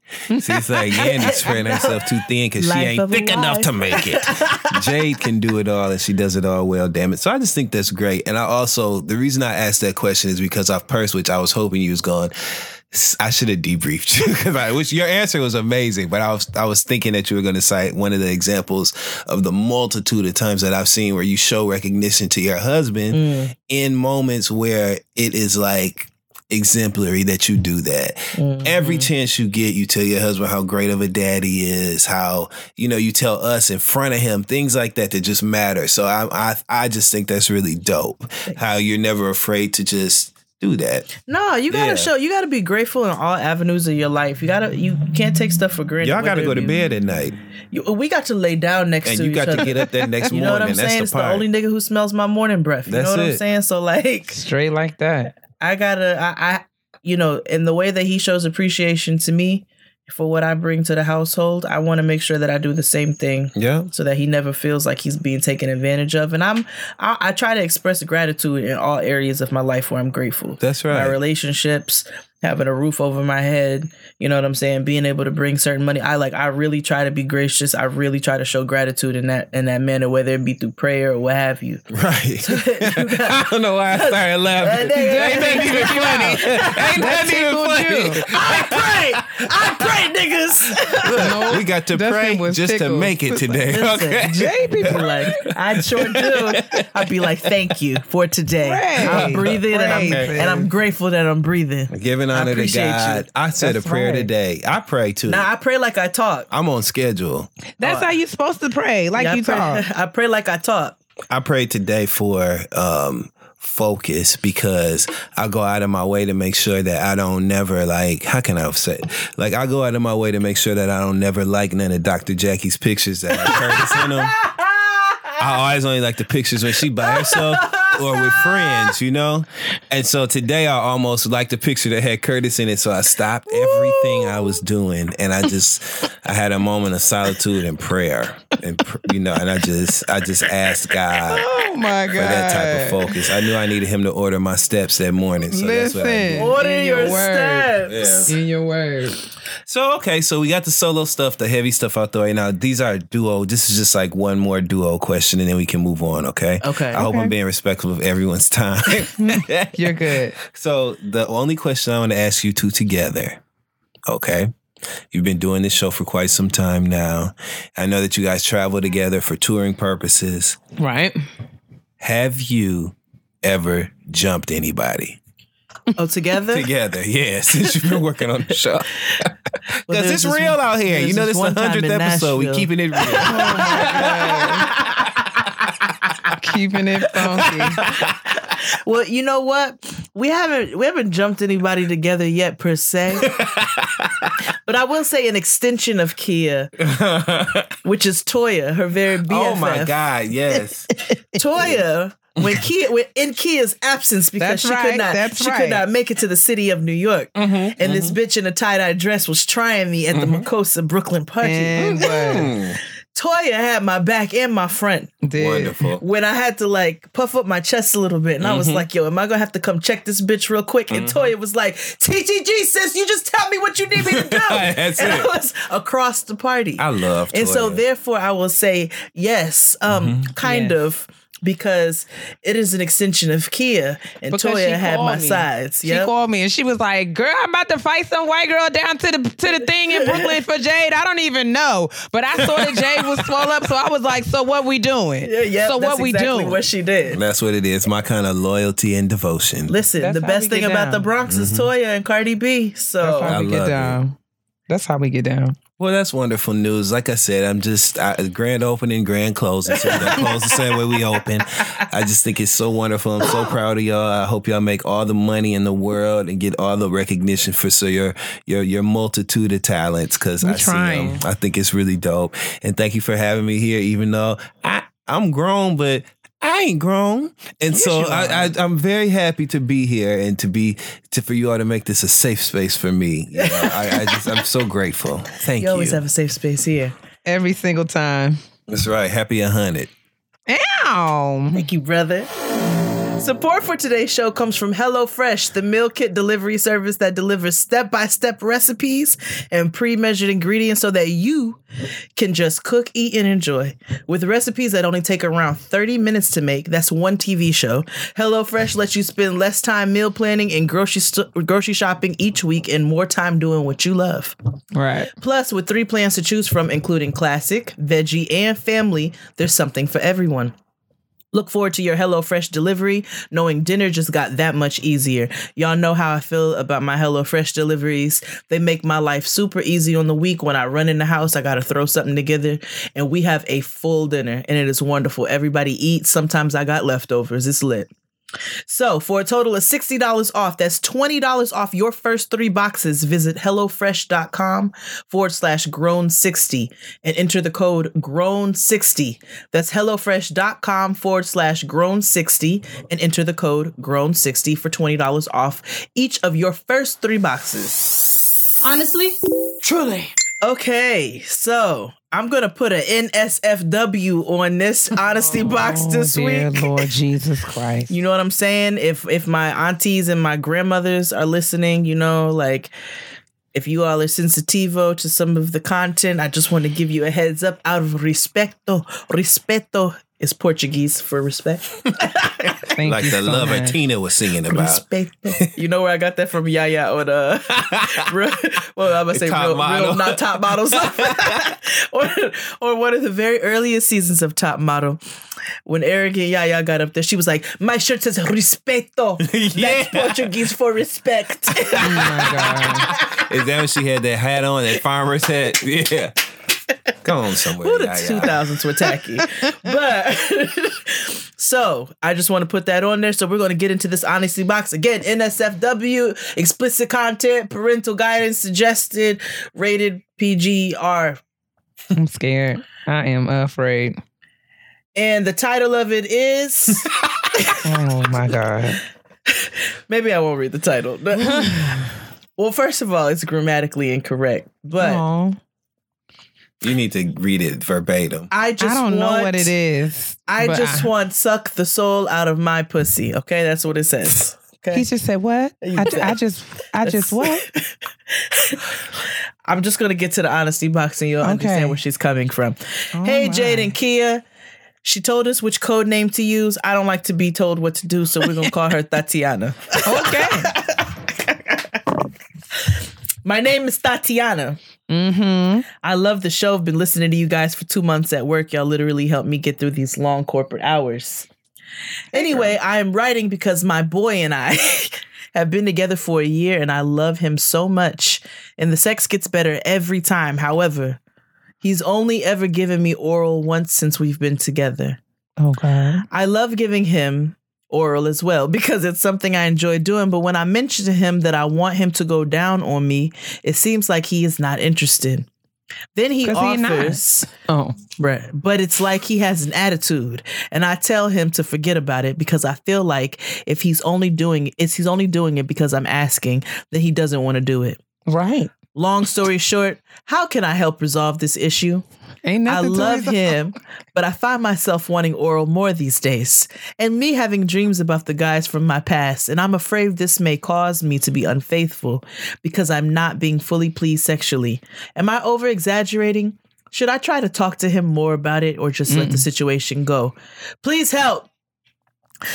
See, it's like Yandy's [LAUGHS] spreading herself too thin because she ain't thick enough to make it. Jade can do it all and she does it all well, damn it. So I just think that's great. And I also, the reason I asked that question is because I've pursed, which I was hoping you was going, I should have debriefed you [LAUGHS] because I wish your answer was amazing, but I was I was thinking that you were going to cite one of the examples of the multitude of times that I've seen where you show recognition to your husband Mm, in moments where it is like exemplary that you do that. mm, Every chance you get, you tell your husband how great of a dad he is, how you know you tell us in front of him things like that that just matter. So I I I just think that's really dope. How you're never afraid to just do that. No, you gotta Yeah. show you gotta be grateful in all avenues of your life. You gotta you can't take stuff for granted. Y'all got to go to bed at night, You, we got to lay down next and to you each got other. to get up that [LAUGHS] next You know morning. what I'm That's saying? the It's part. the only nigga who smells my morning breath. You That's know what I'm saying? So like Straight like that. I gotta, I, I, you know, in the way that he shows appreciation to me for what I bring to the household, I want to make sure that I do the same thing yeah, so that he never feels like he's being taken advantage of. And I'm, I, I try to express gratitude in all areas of my life where I'm grateful. that's right. My relationships, having a roof over my head, you know what I'm saying, being able to bring certain money. I like I really try to be gracious. I really try to show gratitude in that in that manner, whether it be through prayer or what have you. [LAUGHS] Right. [LAUGHS] [LAUGHS] I don't know why I started laughing. That Ain't that even funny? Ain't that even tickled funny? I pray, I pray, niggas. Look, we got to pray was just to make it today. Listen, Okay. Jay people like I sure do. I'd be like, thank you for today. Pray. I'm breathing and I'm Pray, and I'm grateful that I'm breathing. Giving honor to God. you. I said That's a prayer right. today. I pray too. Now I pray like I talk. I'm on schedule. That's how you're supposed to pray, like Yeah, you I, pray, talk. [LAUGHS] I pray like I talk. I prayed today for um focus because I go out of my way to make sure that I don't never like how can I say like I go out of my way to make sure that I don't never like none of Dr. Jackie's pictures that have Curtis in them. [LAUGHS] I always only like the pictures when she by herself or with friends, you know? And so today I almost liked the picture that had Curtis in it. So I stopped everything I was doing and I just I had a moment of solitude and prayer. And you know, and I just I just asked God Oh my god! for that type of focus. I knew I needed him to order my steps that morning. So that's what I Listen. did. Order your, your word. steps. In your word. So okay, so we got the solo stuff, the heavy stuff out the way. Now these are duo. This is just like one more duo question, and then we can move on. Okay. Okay. I hope I'm being respectful of everyone's time. [LAUGHS] Mm-hmm. You're good. [LAUGHS] so the only question I want to ask you two together, okay? You've been doing this show for quite some time now. I know that you guys travel together for touring purposes. Right. Have you ever jumped anybody? Oh, together? together. Yeah, [LAUGHS] since you've been working on the show. Because there's it's this real one- out here. You know, this this is the hundredth in episode. We Nashville. keeping it real. Oh, Keeping it funky. [LAUGHS] Well, you know what? We haven't we haven't jumped anybody together yet per se. [LAUGHS] but I will say an extension of Kia, which is Toya, her very BFF. [LAUGHS] oh my God! Yes. Toya, when Kia when, in Kia's absence because That's she right, could not she right. could not make it to the city of New York, mm-hmm, and this mm-hmm. bitch in a tie dye dress was trying me at the mm-hmm. Makosa Brooklyn party. And? Toya had my back and my front Did. Wonderful. when I had to like puff up my chest a little bit, and I Mm-hmm. was like, "Yo, am I gonna have to come check this bitch real quick?" And Toya was like, "TTG, sis, you just tell me what you need me to do." [LAUGHS] That's and it. I was across the party. I love and so therefore, I will say yes, um, kind Yes. of. Because it is an extension of Kia, and Because Toya had my me. sides. She called me and she was like, "Girl, I'm about to fight some white girl down to the to the thing in Brooklyn for Jade. I don't even know, but I saw that Jade was swole up, so I was like, so what we doing? Yeah, yeah, so that's what we exactly doing? What she did. And That's what it is. My kind of loyalty and devotion. Listen, That's the best thing get about the. Bronx is Mm-hmm. Toya and Cardi B. So That's how I we love get it. That's how we get down. Well, that's wonderful news. Like I said, I'm just I, grand opening, grand closing. So we're close the same way we open. I just think it's so wonderful. I'm so proud of y'all. I hope y'all make all the money in the world and get all the recognition for so your your your multitude of talents. Because I see 'em. trying. I think it's really dope. And thank you for having me here. Even though I I'm grown, but I ain't grown, and so I, I, I'm very happy to be here and to be to for you all to make this a safe space for me. You know, I, I just I'm so grateful. Thank you you. always have a safe space here. Every single time. That's right. Happy a hundred. Ow. Thank you, brother. Support for today's show comes from HelloFresh, the meal kit delivery service that delivers step by step recipes and pre measured ingredients so that you can just cook, eat, and enjoy. With recipes that only take around 30 minutes to make, that's one TV show. HelloFresh lets you spend less time meal planning and grocery, st- grocery shopping each week and more time doing what you love. Right. Plus, with three plans to choose from, including classic, veggie, and family, there's something for everyone. Look forward to your HelloFresh delivery, knowing dinner just got that much easier. Y'all know how I feel about my HelloFresh deliveries. They make my life super easy on the week. When I run in the house, I got to throw something together, and we have a full dinner, and it is wonderful. Everybody eats. Sometimes I got leftovers. It's lit. So, for a total of $60 off, that's $20 off your first three boxes. Visit HelloFresh.com forward slash grown60 and enter the code grown60. That's HelloFresh.com forward slash grown60 and enter the code grown60 for $20 off each of your first three boxes. Honestly, Truly. Okay, so I'm gonna put an NSFW on this honesty box oh, this oh, dear week. Lord [LAUGHS] Jesus Christ. You know what I'm saying? If if my aunties and my grandmothers are listening, you know, like if you all are sensitivo to some of the content, I just want to give you a heads up out of respeto. Respeto is Portuguese for respect. [LAUGHS] Thank like you the so lover much. Tina was singing about. Respeto. You know where I got that from? Yaya on uh, [LAUGHS] real, well, I'm gonna say Top real, Model. real, not top models, [LAUGHS] or or one of the very earliest seasons of Top Model. When Eric and Yaya got up there, she was like, "My shirt says respeto. Yeah. That's Portuguese for respect." Oh my God. Is that when she had that hat on, that farmer's hat? Yeah. [LAUGHS] Come on somewhere. Who the yeah, two were tacky, but [LAUGHS] so I just want to put that on there. So we're going to get into this honesty box again. NSFW, explicit content, parental guidance suggested, rated PGR, I'm scared. I am afraid. and the title of it is. [LAUGHS] Oh my God. maybe I won't read the title. [SIGHS] well, first of all, it's grammatically incorrect, but Aw. You need to read it verbatim. I just I don't know what it is. I but just want suck the soul out of my pussy. Okay, that's what it says. Okay. [LAUGHS] He just said what? [LAUGHS] I, I just, I just [LAUGHS] what? I'm just gonna get to the honesty box and you'll Okay. understand where she's coming from. Oh hey, my. Jade and Kia. She told us which code name to use. I don't like to be told what to do, so we're gonna call her Tatiana. Okay. My name is Tatiana. Mm-hmm. I love the show. I've been listening to you guys for two months at work. Y'all literally helped me get through these long corporate hours. Anyway, I am writing because my boy and I [LAUGHS] have been together for a year and I love him so much. And the sex gets better every time. However, he's only ever given me oral once since we've been together. Okay. I love giving him oral as well because it's something I enjoy doing. But when I mention to him that I want him to go down on me, it seems like he is not interested. Then he not. offers, Oh. right, but it's like he has an attitude, and I tell him to forget about it because I feel like if he's only doing it's he's only doing it because I'm asking, then he doesn't want to do it. Right. Long story short, how can I help resolve this issue? Ain't I to love him, but I find myself wanting oral more these days. And me having dreams about the guys from my past, and I'm afraid this may cause me to be unfaithful because I'm not being fully pleased sexually. Am I over exaggerating? Should I try to talk to him more about it or just let the situation go? Please help.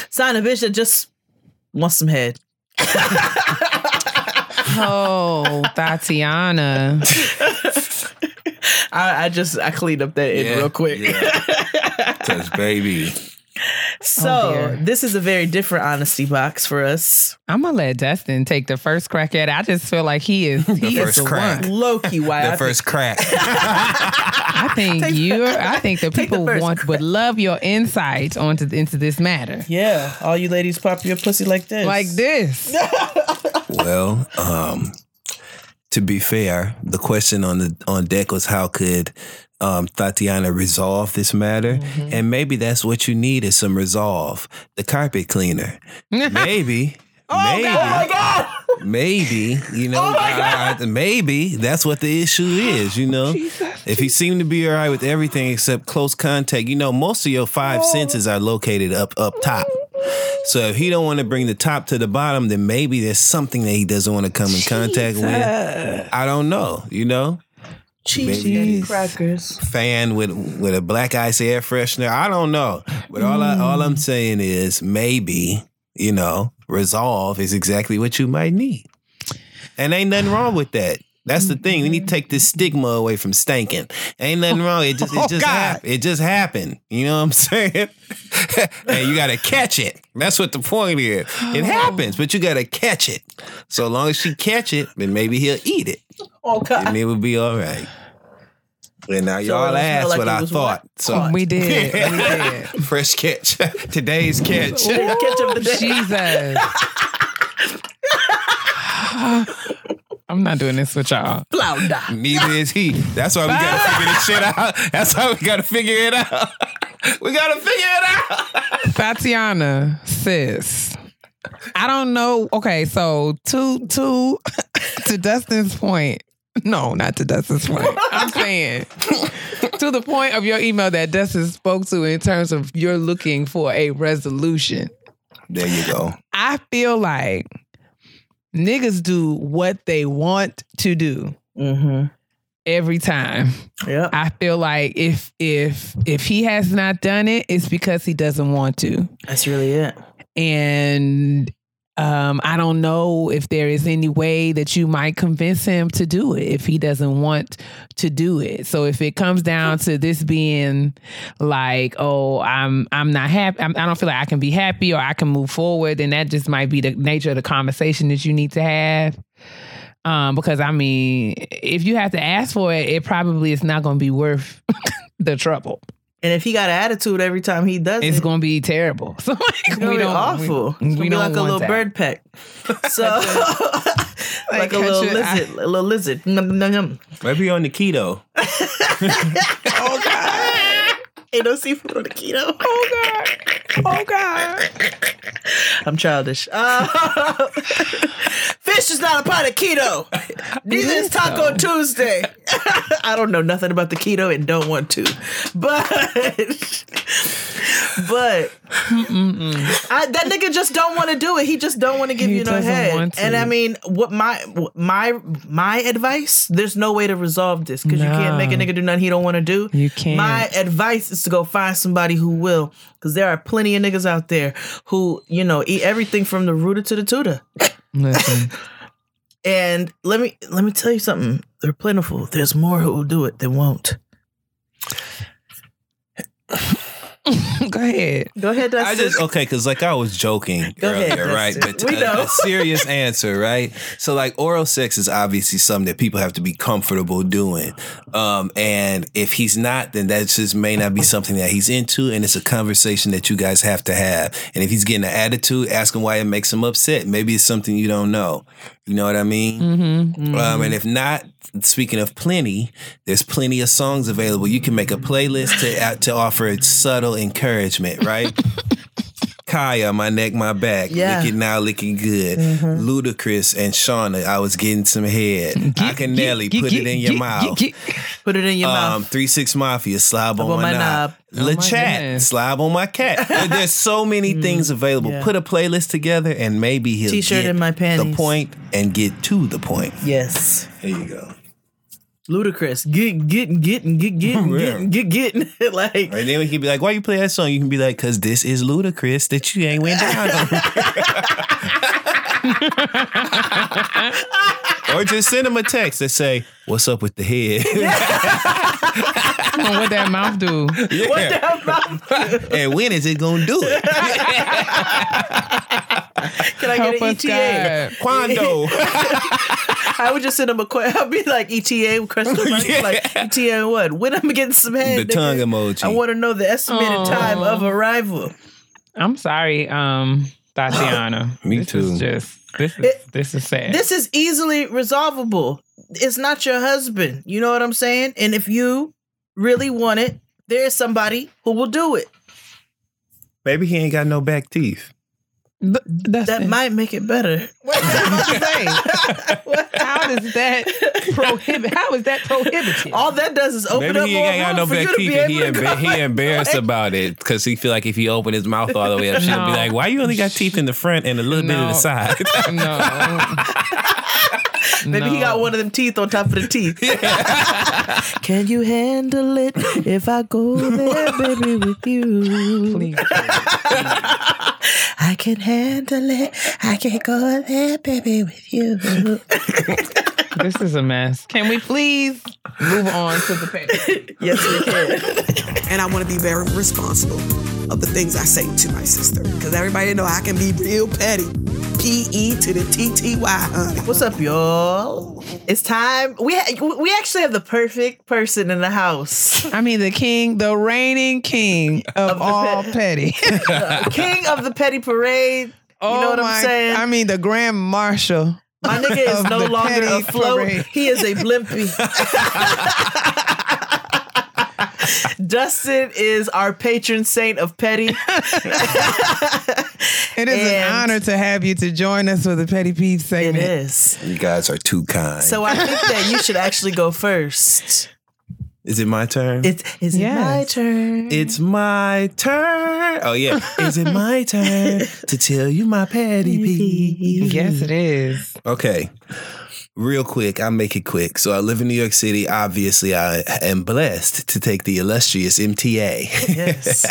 Sign a bitch that just wants some head. [LAUGHS] Oh, Tatiana. [LAUGHS] I, I just I cleaned up that end real quick. Because, [LAUGHS] baby. So Oh, this is a very different honesty box for us. I'm gonna let Dustin take the first crack at it. I just feel like he is he first is the crack. one. Low key, why I The first crack. [LAUGHS] I think you I think the Take the people first want would love your insight onto into this matter. Yeah, all you ladies pop your pussy like this. Like this. well, um, to be fair, the question on the on deck was how could um, Tatiana resolve this matter, Mm-hmm. and maybe that's what you need is some resolve. The carpet cleaner, [LAUGHS] maybe. Oh, maybe, oh, God! maybe, you know, oh, I- I- maybe that's what the issue is, you know. If he seemed to be all right with everything except close contact, you know, most of your five senses are located up up top. So if he don't want to bring the top to the bottom, then maybe there's something that he doesn't want to come in contact with. I don't know, you know. Cheese crackers. Fan with with a black ice air freshener. I don't know. But all I all I'm saying is maybe, you know, resolve is exactly what you might need. And ain't nothing wrong with that. That's the thing. We need to take this stigma away from stanking. Ain't nothing wrong. It just it [LAUGHS] Oh, just God. happened. It just happened. You know what I'm [LAUGHS] saying? and you gotta catch it. That's what the point is. It [SIGHS] happens, but you gotta catch it. So long as she catch it, then maybe he'll eat it. Oh God. And it will be all right. And now y'all it smell asked like what it I thought. what? So We did. We [LAUGHS] did. fresh catch. [LAUGHS] Today's catch. Catch of the day. Jesus. [LAUGHS] I'm not doing this with y'all. Flounder. Neither is he. That's why we gotta figure this shit out. That's why we gotta figure it out. We gotta figure it out. Tatiana, sis. I don't know. Okay, so to to to Dustin's point, [LAUGHS] No, not to Dustin's point. I'm saying [LAUGHS] to the point of your email that Dustin spoke to in terms of you're looking for a resolution. There you go. I feel like niggas do what they want to do Mm-hmm. every time. Yep. I feel like if if if he has not done it, it's because he doesn't want to. That's really it. And um, I don't know if there is any way that you might convince him to do it if he doesn't want to do it. So if it comes down to this being like, oh, I'm I'm not happy, I'm, I don't feel like I can be happy or I can move forward, then that just might be the nature of the conversation that you need to have. Um, because I mean, if you have to ask for it, it probably is not going to be worth [LAUGHS] the trouble. And if he got an attitude every time he does it, It's it, going to be terrible. [LAUGHS] So it's gonna be awful. We, it's we be don't like a little that. bird peck. [LAUGHS] So like, [LAUGHS] a little should- I- lizard, a little lizard. Num, num, num. Maybe on the keto. Oh God! Ain't no seafood on the keto. [LAUGHS] Oh God! Oh God! I'm childish. Uh, [LAUGHS] fish is not a part of keto. Neither is Taco Tuesday. [LAUGHS] I don't know nothing about the keto and don't want to, but but I, that nigga just don't want to do it. He just don't want to give He you no head. And I mean, what my my my advice? There's no way to resolve this because you can't make a nigga do nothing he don't want to do. You can't. My advice is to go find somebody who will, because there are plenty of niggas out there who you know eat everything from the rooter to the tutor. [LAUGHS] And let me let me tell you something. They're plentiful. There's more who will do it than won't. [LAUGHS] go ahead. Go ahead, Dustin. I just okay, because like I was joking Go ahead, earlier, right? But We a- know. a serious [LAUGHS] answer, right? So like oral sex is obviously something that people have to be comfortable doing. Um, and if he's not, then that just may not be something that he's into, and it's a conversation that you guys have to have. And if he's getting an attitude, ask him why it makes him upset. Maybe it's something you don't know. You know what I mean? Mm-hmm. Um, and if not, speaking of plenty, there's plenty of songs available. You can make a playlist to uh, to offer subtle encouragement, right? [LAUGHS] Khia, my neck, my back, Yeah. lick it now, looking good. Ludacris and Shawnna, I was getting some head. I can Nelly, put it in your mouth. Put it in your Um, mouth. three six mafia, slob on, on my, my knob. knob. Le Oh chat, slob on my cat. [LAUGHS] There's so many things available. yeah. Put a playlist together, and maybe he'll T-shirt get in my the point and get to the point. Yes. There you go. Ludicrous. Get getting getting get getting Yeah. getting get getting [LAUGHS] [LAUGHS] like And then we can be like, why you play that song? You can be like, cause this is ludicrous that you ain't went down on. [LAUGHS] or just send him a text that say, what's up with the head? what that mouth do? Yeah. and when is it gonna do it? Can I Help get an ETA? God. Quando. I would just send him a question. I'd be like ETA with question mark. Yeah. Like ETA and what? When I'm getting some head. The nigga? tongue emoji. I want to know the estimated time of arrival. I'm sorry, um, Tatiana. [LAUGHS] Me this too. Is just this is It- this is sad. This is easily resolvable. It's not your husband. You know what I'm saying? And if you really want it, there's somebody who will do it. Maybe he ain't got no back teeth. Th- that's That it. might make it better. What you say? [LAUGHS] How does that prohibit? How is that prohibited? All that does is open Maybe up he more ain't got room no for you back to teeth be and he, able to emba- he embarrassed about it because he feel like if he opened his mouth all the way up, she'll be like, why you only got teeth in the front and a little bit of the side? no. [LAUGHS] Maybe he got one of them teeth on top of the [LAUGHS] teeth. Can you handle it if I go there, baby, with you? Please. I can handle it. I can go there, baby, with you. [LAUGHS] This is a mess. Can we please move on to the petty? [LAUGHS] yes, we can. and I want to be very responsible of the things I say to my sister because everybody know I can be real petty. P E to the T T Y, honey. What's up, y'all? It's time. We ha- we actually have the perfect person in the house. I mean, the king, the reigning king of, the all pet- petty. [LAUGHS] King of the petty parade. oh you know oh what my, I'm saying? I mean, the grand marshal. My nigga is no longer petty afloat. parade. He is a blimpy. Dustin is our patron saint of petty. It is And- an honor to have you to join us for the Petty Peeves It segment. is. You guys are too kind. So I think that you should actually go first. Is it my turn? It's is it my turn? It's my turn. Oh yeah. Is it my turn [LAUGHS] to tell you my petty peeve? Yes, it is. Okay. Real quick, I'll make it quick. So I live in New York City. Obviously, I am blessed to take the illustrious MTA. Yes.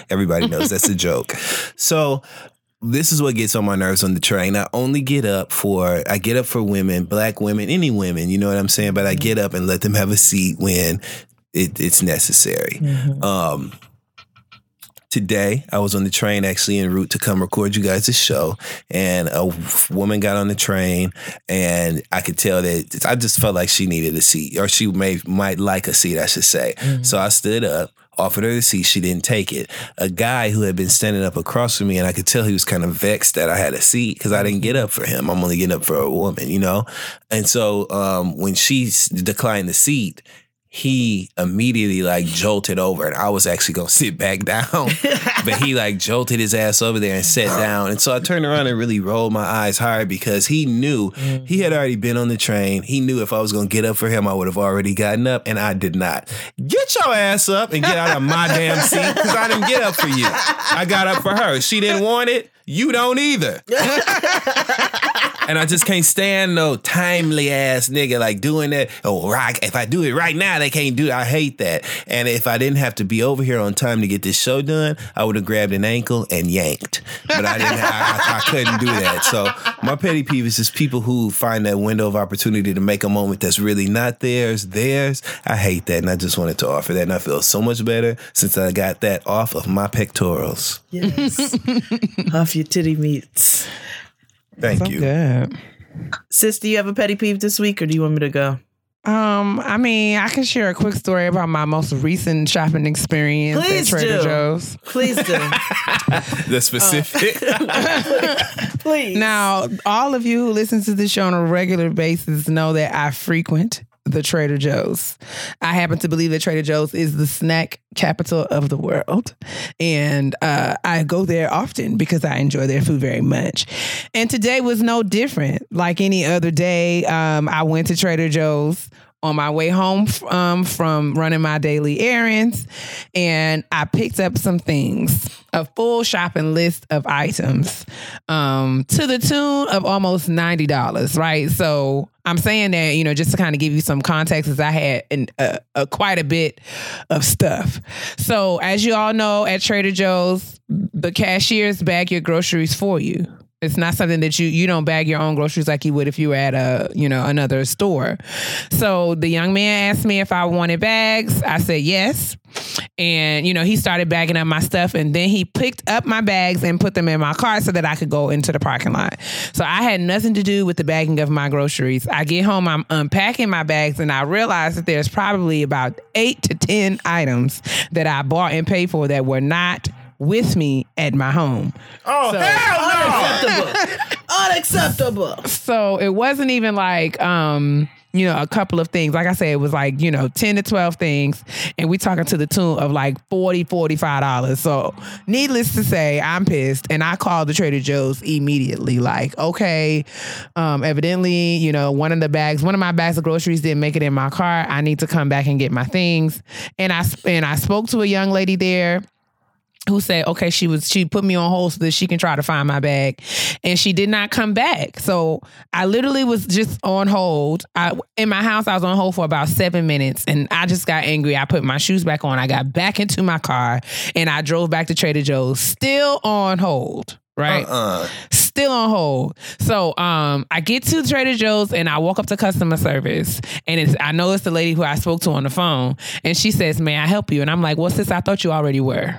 [LAUGHS] Everybody knows that's a joke. So this is what gets on my nerves on the train. I only get up for I get up for women, black women, any women, you know what I'm saying? But I get mm-hmm. up and let them have a seat when it, it's necessary. Mm-hmm. Um Today, I was on the train actually en route to come record you guys a show, and a woman got on the train, and I could tell that I just felt like she needed a seat, or she may might like a seat, I should say. Mm-hmm. So I stood up, offered her the seat. She didn't take it. A guy who had been standing up across from me, and I could tell he was kind of vexed that I had a seat because I didn't get up for him. I'm only getting up for a woman, you know. And so um, when she declined the seat, he immediately like jolted over and I was actually gonna sit back [LAUGHS] down. but he like jolted his ass over there and sat down. And so I turned around and really rolled my eyes hard because he knew he had already been on the train. He knew if I was gonna get up for him, I would have already gotten up, and I did not. Get your ass up and get out of my damn seat because I didn't get up for you. I got up for her. She didn't want it. You don't either. [LAUGHS] And I just can't stand no timely ass nigga like doing that. Oh, right. If I do it right now, they can't do it. I hate that. And if I didn't have to be over here on time to get this show done, I would have grabbed an ankle and yanked. But I didn't. I, I, I couldn't do that. So my petty peeve is just people who find that window of opportunity to make a moment that's really not theirs, theirs. I hate that, and I just wanted to offer that. And I feel so much better since I got that off of my pectorals. Yes. [LAUGHS] Off your titty meats. Thank So you. good. Sis, do you have a petty peeve this week or do you want me to go? Um, I mean, I can share a quick story about my most recent shopping experience Please at Trader do. Joe's. Please do. [LAUGHS] The specific. [LAUGHS] Please. Now, all of you who listen to this show on a regular basis know that I frequent the Trader Joe's. I happen to believe that Trader Joe's is the snack capital of the world. And uh, I go there often because I enjoy their food very much. And today was no different. Like any other day, um, I went to Trader Joe's on my way home um, from running my daily errands and I picked up some things, a full shopping list of items um, to the tune of almost $90, right? So I'm saying that, you know, just to kind of give you some context, as I had an, quite a bit of stuff. So, as you all know, at Trader Joe's, the cashiers bag your groceries for you. It's not something that you you don't bag your own groceries like you would if you were at a you know another store. So the young man asked me if I wanted bags. I said yes, and you know he started bagging up my stuff, and then he picked up my bags and put them in my car so that I could go into the parking lot. So I had nothing to do with the bagging of my groceries. I get home, I'm unpacking my bags, and I realize that there's probably about eight to ten items that I bought and paid for that were not with me at my home. oh So- Unacceptable. [LAUGHS] Unacceptable. So it wasn't even like um you know, a couple of things. Like I said, it was like, you know, 10 to 12 things. And we talking to the tune of like 40 $45. So needless to say, I'm pissed. And I called the Trader Joe's immediately. Like, okay, um, evidently, you know, one of the bags, one of my bags of groceries didn't make it in my car. I need to come back and get my things. And I and I spoke to a young lady there who said okay she was she put me on hold so that she can try to find my bag. And she did not come back. So i literally was just on hold. I, in my house i was on hold for about seven minutes. And i just got angry. I put my shoes back on. I got back into my car and i drove back to trader joe's. Still on hold right? Uh, still on hold. So um, I get to Trader Joe's and I walk up to customer service, and it's I know it's the lady who I spoke to on the phone, and she says, "May I help you?" And I'm like, "What's this? I thought you already were."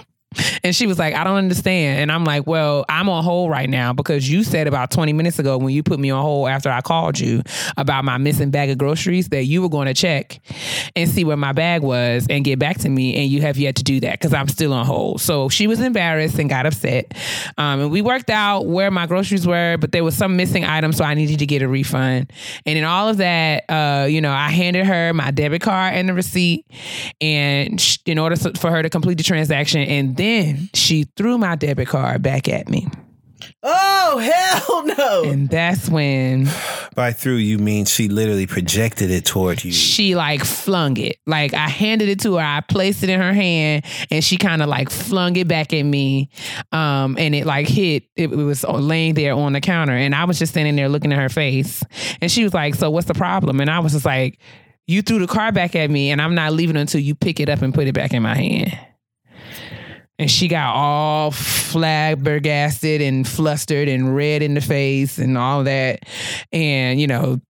And she was like, I don't understand. And I'm like, well, I'm on hold right now because you said about 20 minutes ago when you put me on hold after I called you about my missing bag of groceries that you were going to check and see where my bag was and get back to me. And you have yet to do that because I'm still on hold. So she was embarrassed and got upset. Um, and we worked out where my groceries were, but there was some missing items. So I needed to get a refund. And in all of that, uh, you know, I handed her my debit card and the receipt and in order for her to complete the transaction. And then she threw my debit card back at me. Oh hell no! And that's when By through, you mean she literally projected it toward you. she like flung it. Like I handed it to her, I placed it in her hand, and she kind of like flung it back at me. Um, and it like hit. It, it was laying there on the counter, and I was just standing there looking at her face. And she was like, "So what's the problem?" And I was just like, "You threw the car back at me, and I'm not leaving until you pick it up and put it back in my hand." And she got all flabbergasted and flustered and red in the face and all that. And, you know,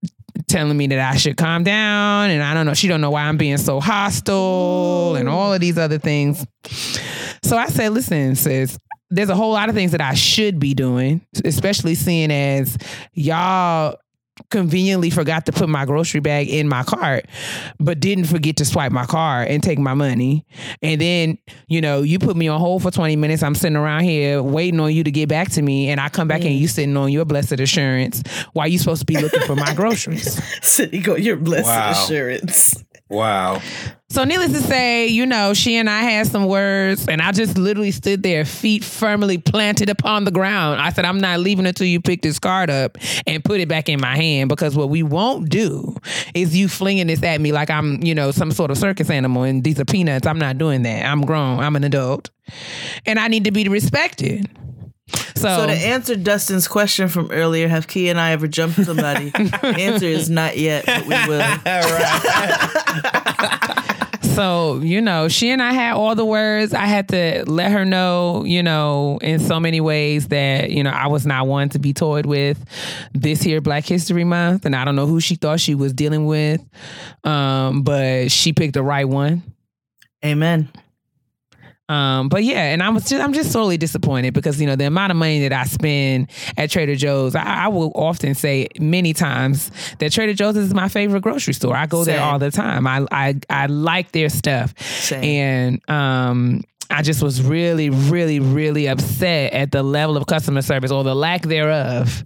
telling me that I should calm down. And I don't know, she don't know why I'm being so hostile and all of these other things. So I said, listen, sis, there's a whole lot of things that I should be doing, especially seeing as y'all conveniently forgot to put my grocery bag in my cart, but didn't forget to swipe my card and take my money. And then, you know, you put me on hold for 20 minutes. I'm sitting around here waiting on you to get back to me. And I come back and you sitting on your blessed assurance while you supposed to be looking for my groceries. [LAUGHS] City go your blessed Wow. assurance. Wow. So needless to say, you know, she and I had some words and I just literally stood there, feet firmly planted upon the ground. I said, I'm not leaving until you pick this card up and put it back in my hand because what we won't do is you flinging this at me like I'm, you know, some sort of circus animal and these are peanuts. I'm not doing that. I'm grown. I'm an adult. And I need to be respected. So, So to answer Dustin's question from earlier, have Key and I ever jumped somebody? [LAUGHS] the answer is not yet, but we will. [LAUGHS] [LAUGHS] So, you know, she and I had all the words. I had to let her know, you know, in so many ways that, you know, I was not one to be toyed with this here Black History Month. And I don't know who she thought she was dealing with. Um, but she picked the right one. Amen. Um, but yeah, and I was just I'm just sorely disappointed because you know the amount of money that I spend at Trader Joe's. I, I will often say many times that Trader Joe's is my favorite grocery store. I go there all the time. I I I like their stuff, Same. and um. I just was really, really, really upset at the level of customer service or the lack thereof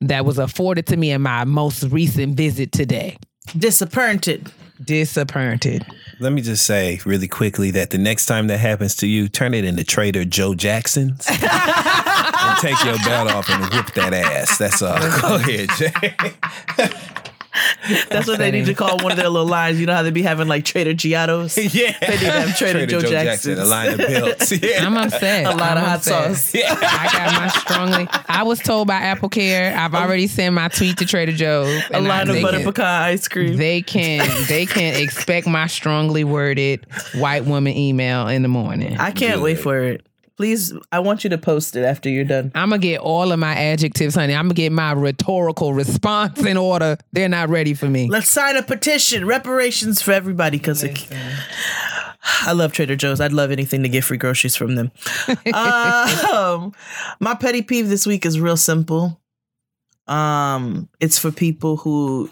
that was afforded to me in my most recent visit today. Disappointed. Disappointed. Let me just say really quickly that the next time that happens to you, turn it into Trader Joe Jackson's [LAUGHS] and take your belt off and whip that ass. That's all. [LAUGHS] Go ahead, Jay. [LAUGHS] [LAUGHS] That's what they need to call one of their little lines. You know how they be having like Trader Giotto's? [LAUGHS] yeah. They need to have Trader, Joe, Jackson's. a line of belts. [LAUGHS] Yeah. I'm upset. A lot I'm of hot upset. sauce. I got my strongly. I was told by Apple Care. I've already sent my tweet to Trader Joe's. A and I- line of butter can- pecan ice cream. They can they can expect my strongly worded white woman email in the morning. I can't wait for it. Please, I want you to post it after you're done. I'm gonna get all of my adjectives, honey. I'm gonna get my rhetorical response in order. They're not ready for me. Let's sign a petition, reparations for everybody, because I love Trader Joe's. I'd love anything to get free groceries from them. [LAUGHS] um, my petty peeve this week is real simple. Um, it's for people who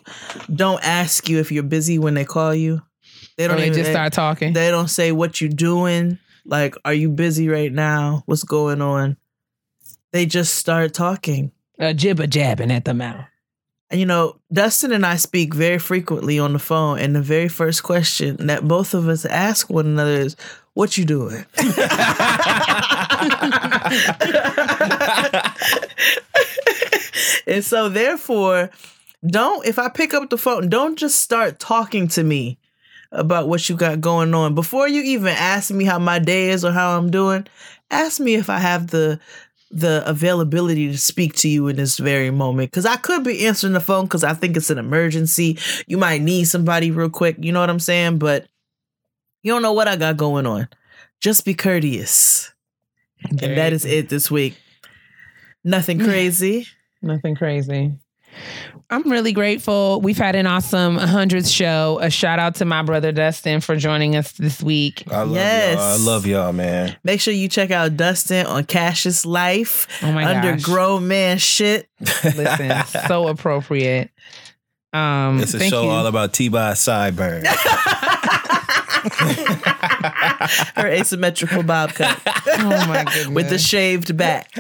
don't ask you if you're busy when they call you. They don't they even just start talking. They don't say what you're doing. Like, are you busy right now? What's going on? They just start talking. A jibber jabbing at the mouth. And, you know, Dustin and I speak very frequently on the phone, and the very first question that both of us ask one another is, "What you doing?" [LAUGHS] and so, therefore, don't if I pick up the phone, don't just start talking to me about what you got going on before you even ask me how my day is or how I'm doing. Ask me if I have the the availability to speak to you in this very moment because I could be answering the phone because I think it's an emergency. You might need somebody real quick. You know what I'm saying? But you don't know what I got going on. Just be courteous. and that is it this week. Nothing crazy. Nothing crazy. I'm really grateful. We've had an awesome 100th show. A shout out to my brother Dustin for joining us this week. I love Yes. y'all. I love y'all, man. Make sure you check out Dustin on Cassius Life Oh my under gosh. grown man shit. Listen, [LAUGHS] so appropriate. Um, It's a thank show you. all about T-Boz sideburn. [LAUGHS] [LAUGHS] Her asymmetrical bob cut oh my goodness. with the shaved back.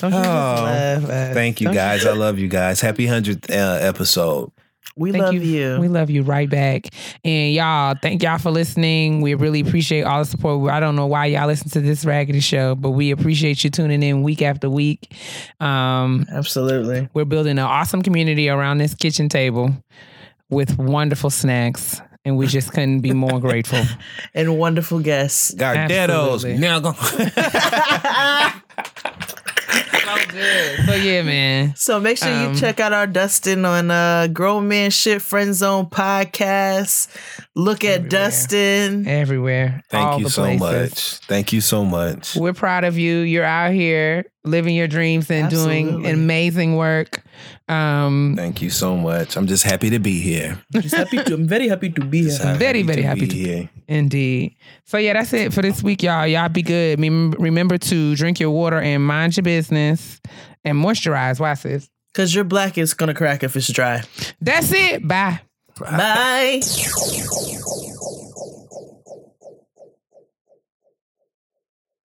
Don't you just Oh, laugh at- Thank you don't guys. I love you guys. Happy 100th uh, episode. We Thank love you. you. We love you right back. And y'all, thank y'all for listening. We really appreciate all the support. I don't know why y'all listen to this raggedy show, but we appreciate you tuning in week after week. Um, Absolutely. we're building an awesome community around this kitchen table with wonderful snacks. And we just couldn't be more [LAUGHS] grateful. And wonderful guests. Garderos. Absolutely. Now go. [LAUGHS] [LAUGHS] so yeah, man. So make sure Um, you check out our Dustin on uh Grown Man Shit Friend Zone podcast. Look at Everywhere. Dustin. Everywhere. Thank you so places. much. Thank you so much. We're proud of you. You're out here living your dreams and doing amazing work. Um, Thank you so much. I'm just happy to be here. Just happy to, I'm very happy to be Just here. Very, very happy be to- be here. Indeed. So yeah, that's it for this week, y'all. Y'all be good. Remember to drink your water and mind your business and moisturize. Why, sis? Cause your black is gonna crack if it's dry. That's it. Bye. Bye. [LAUGHS]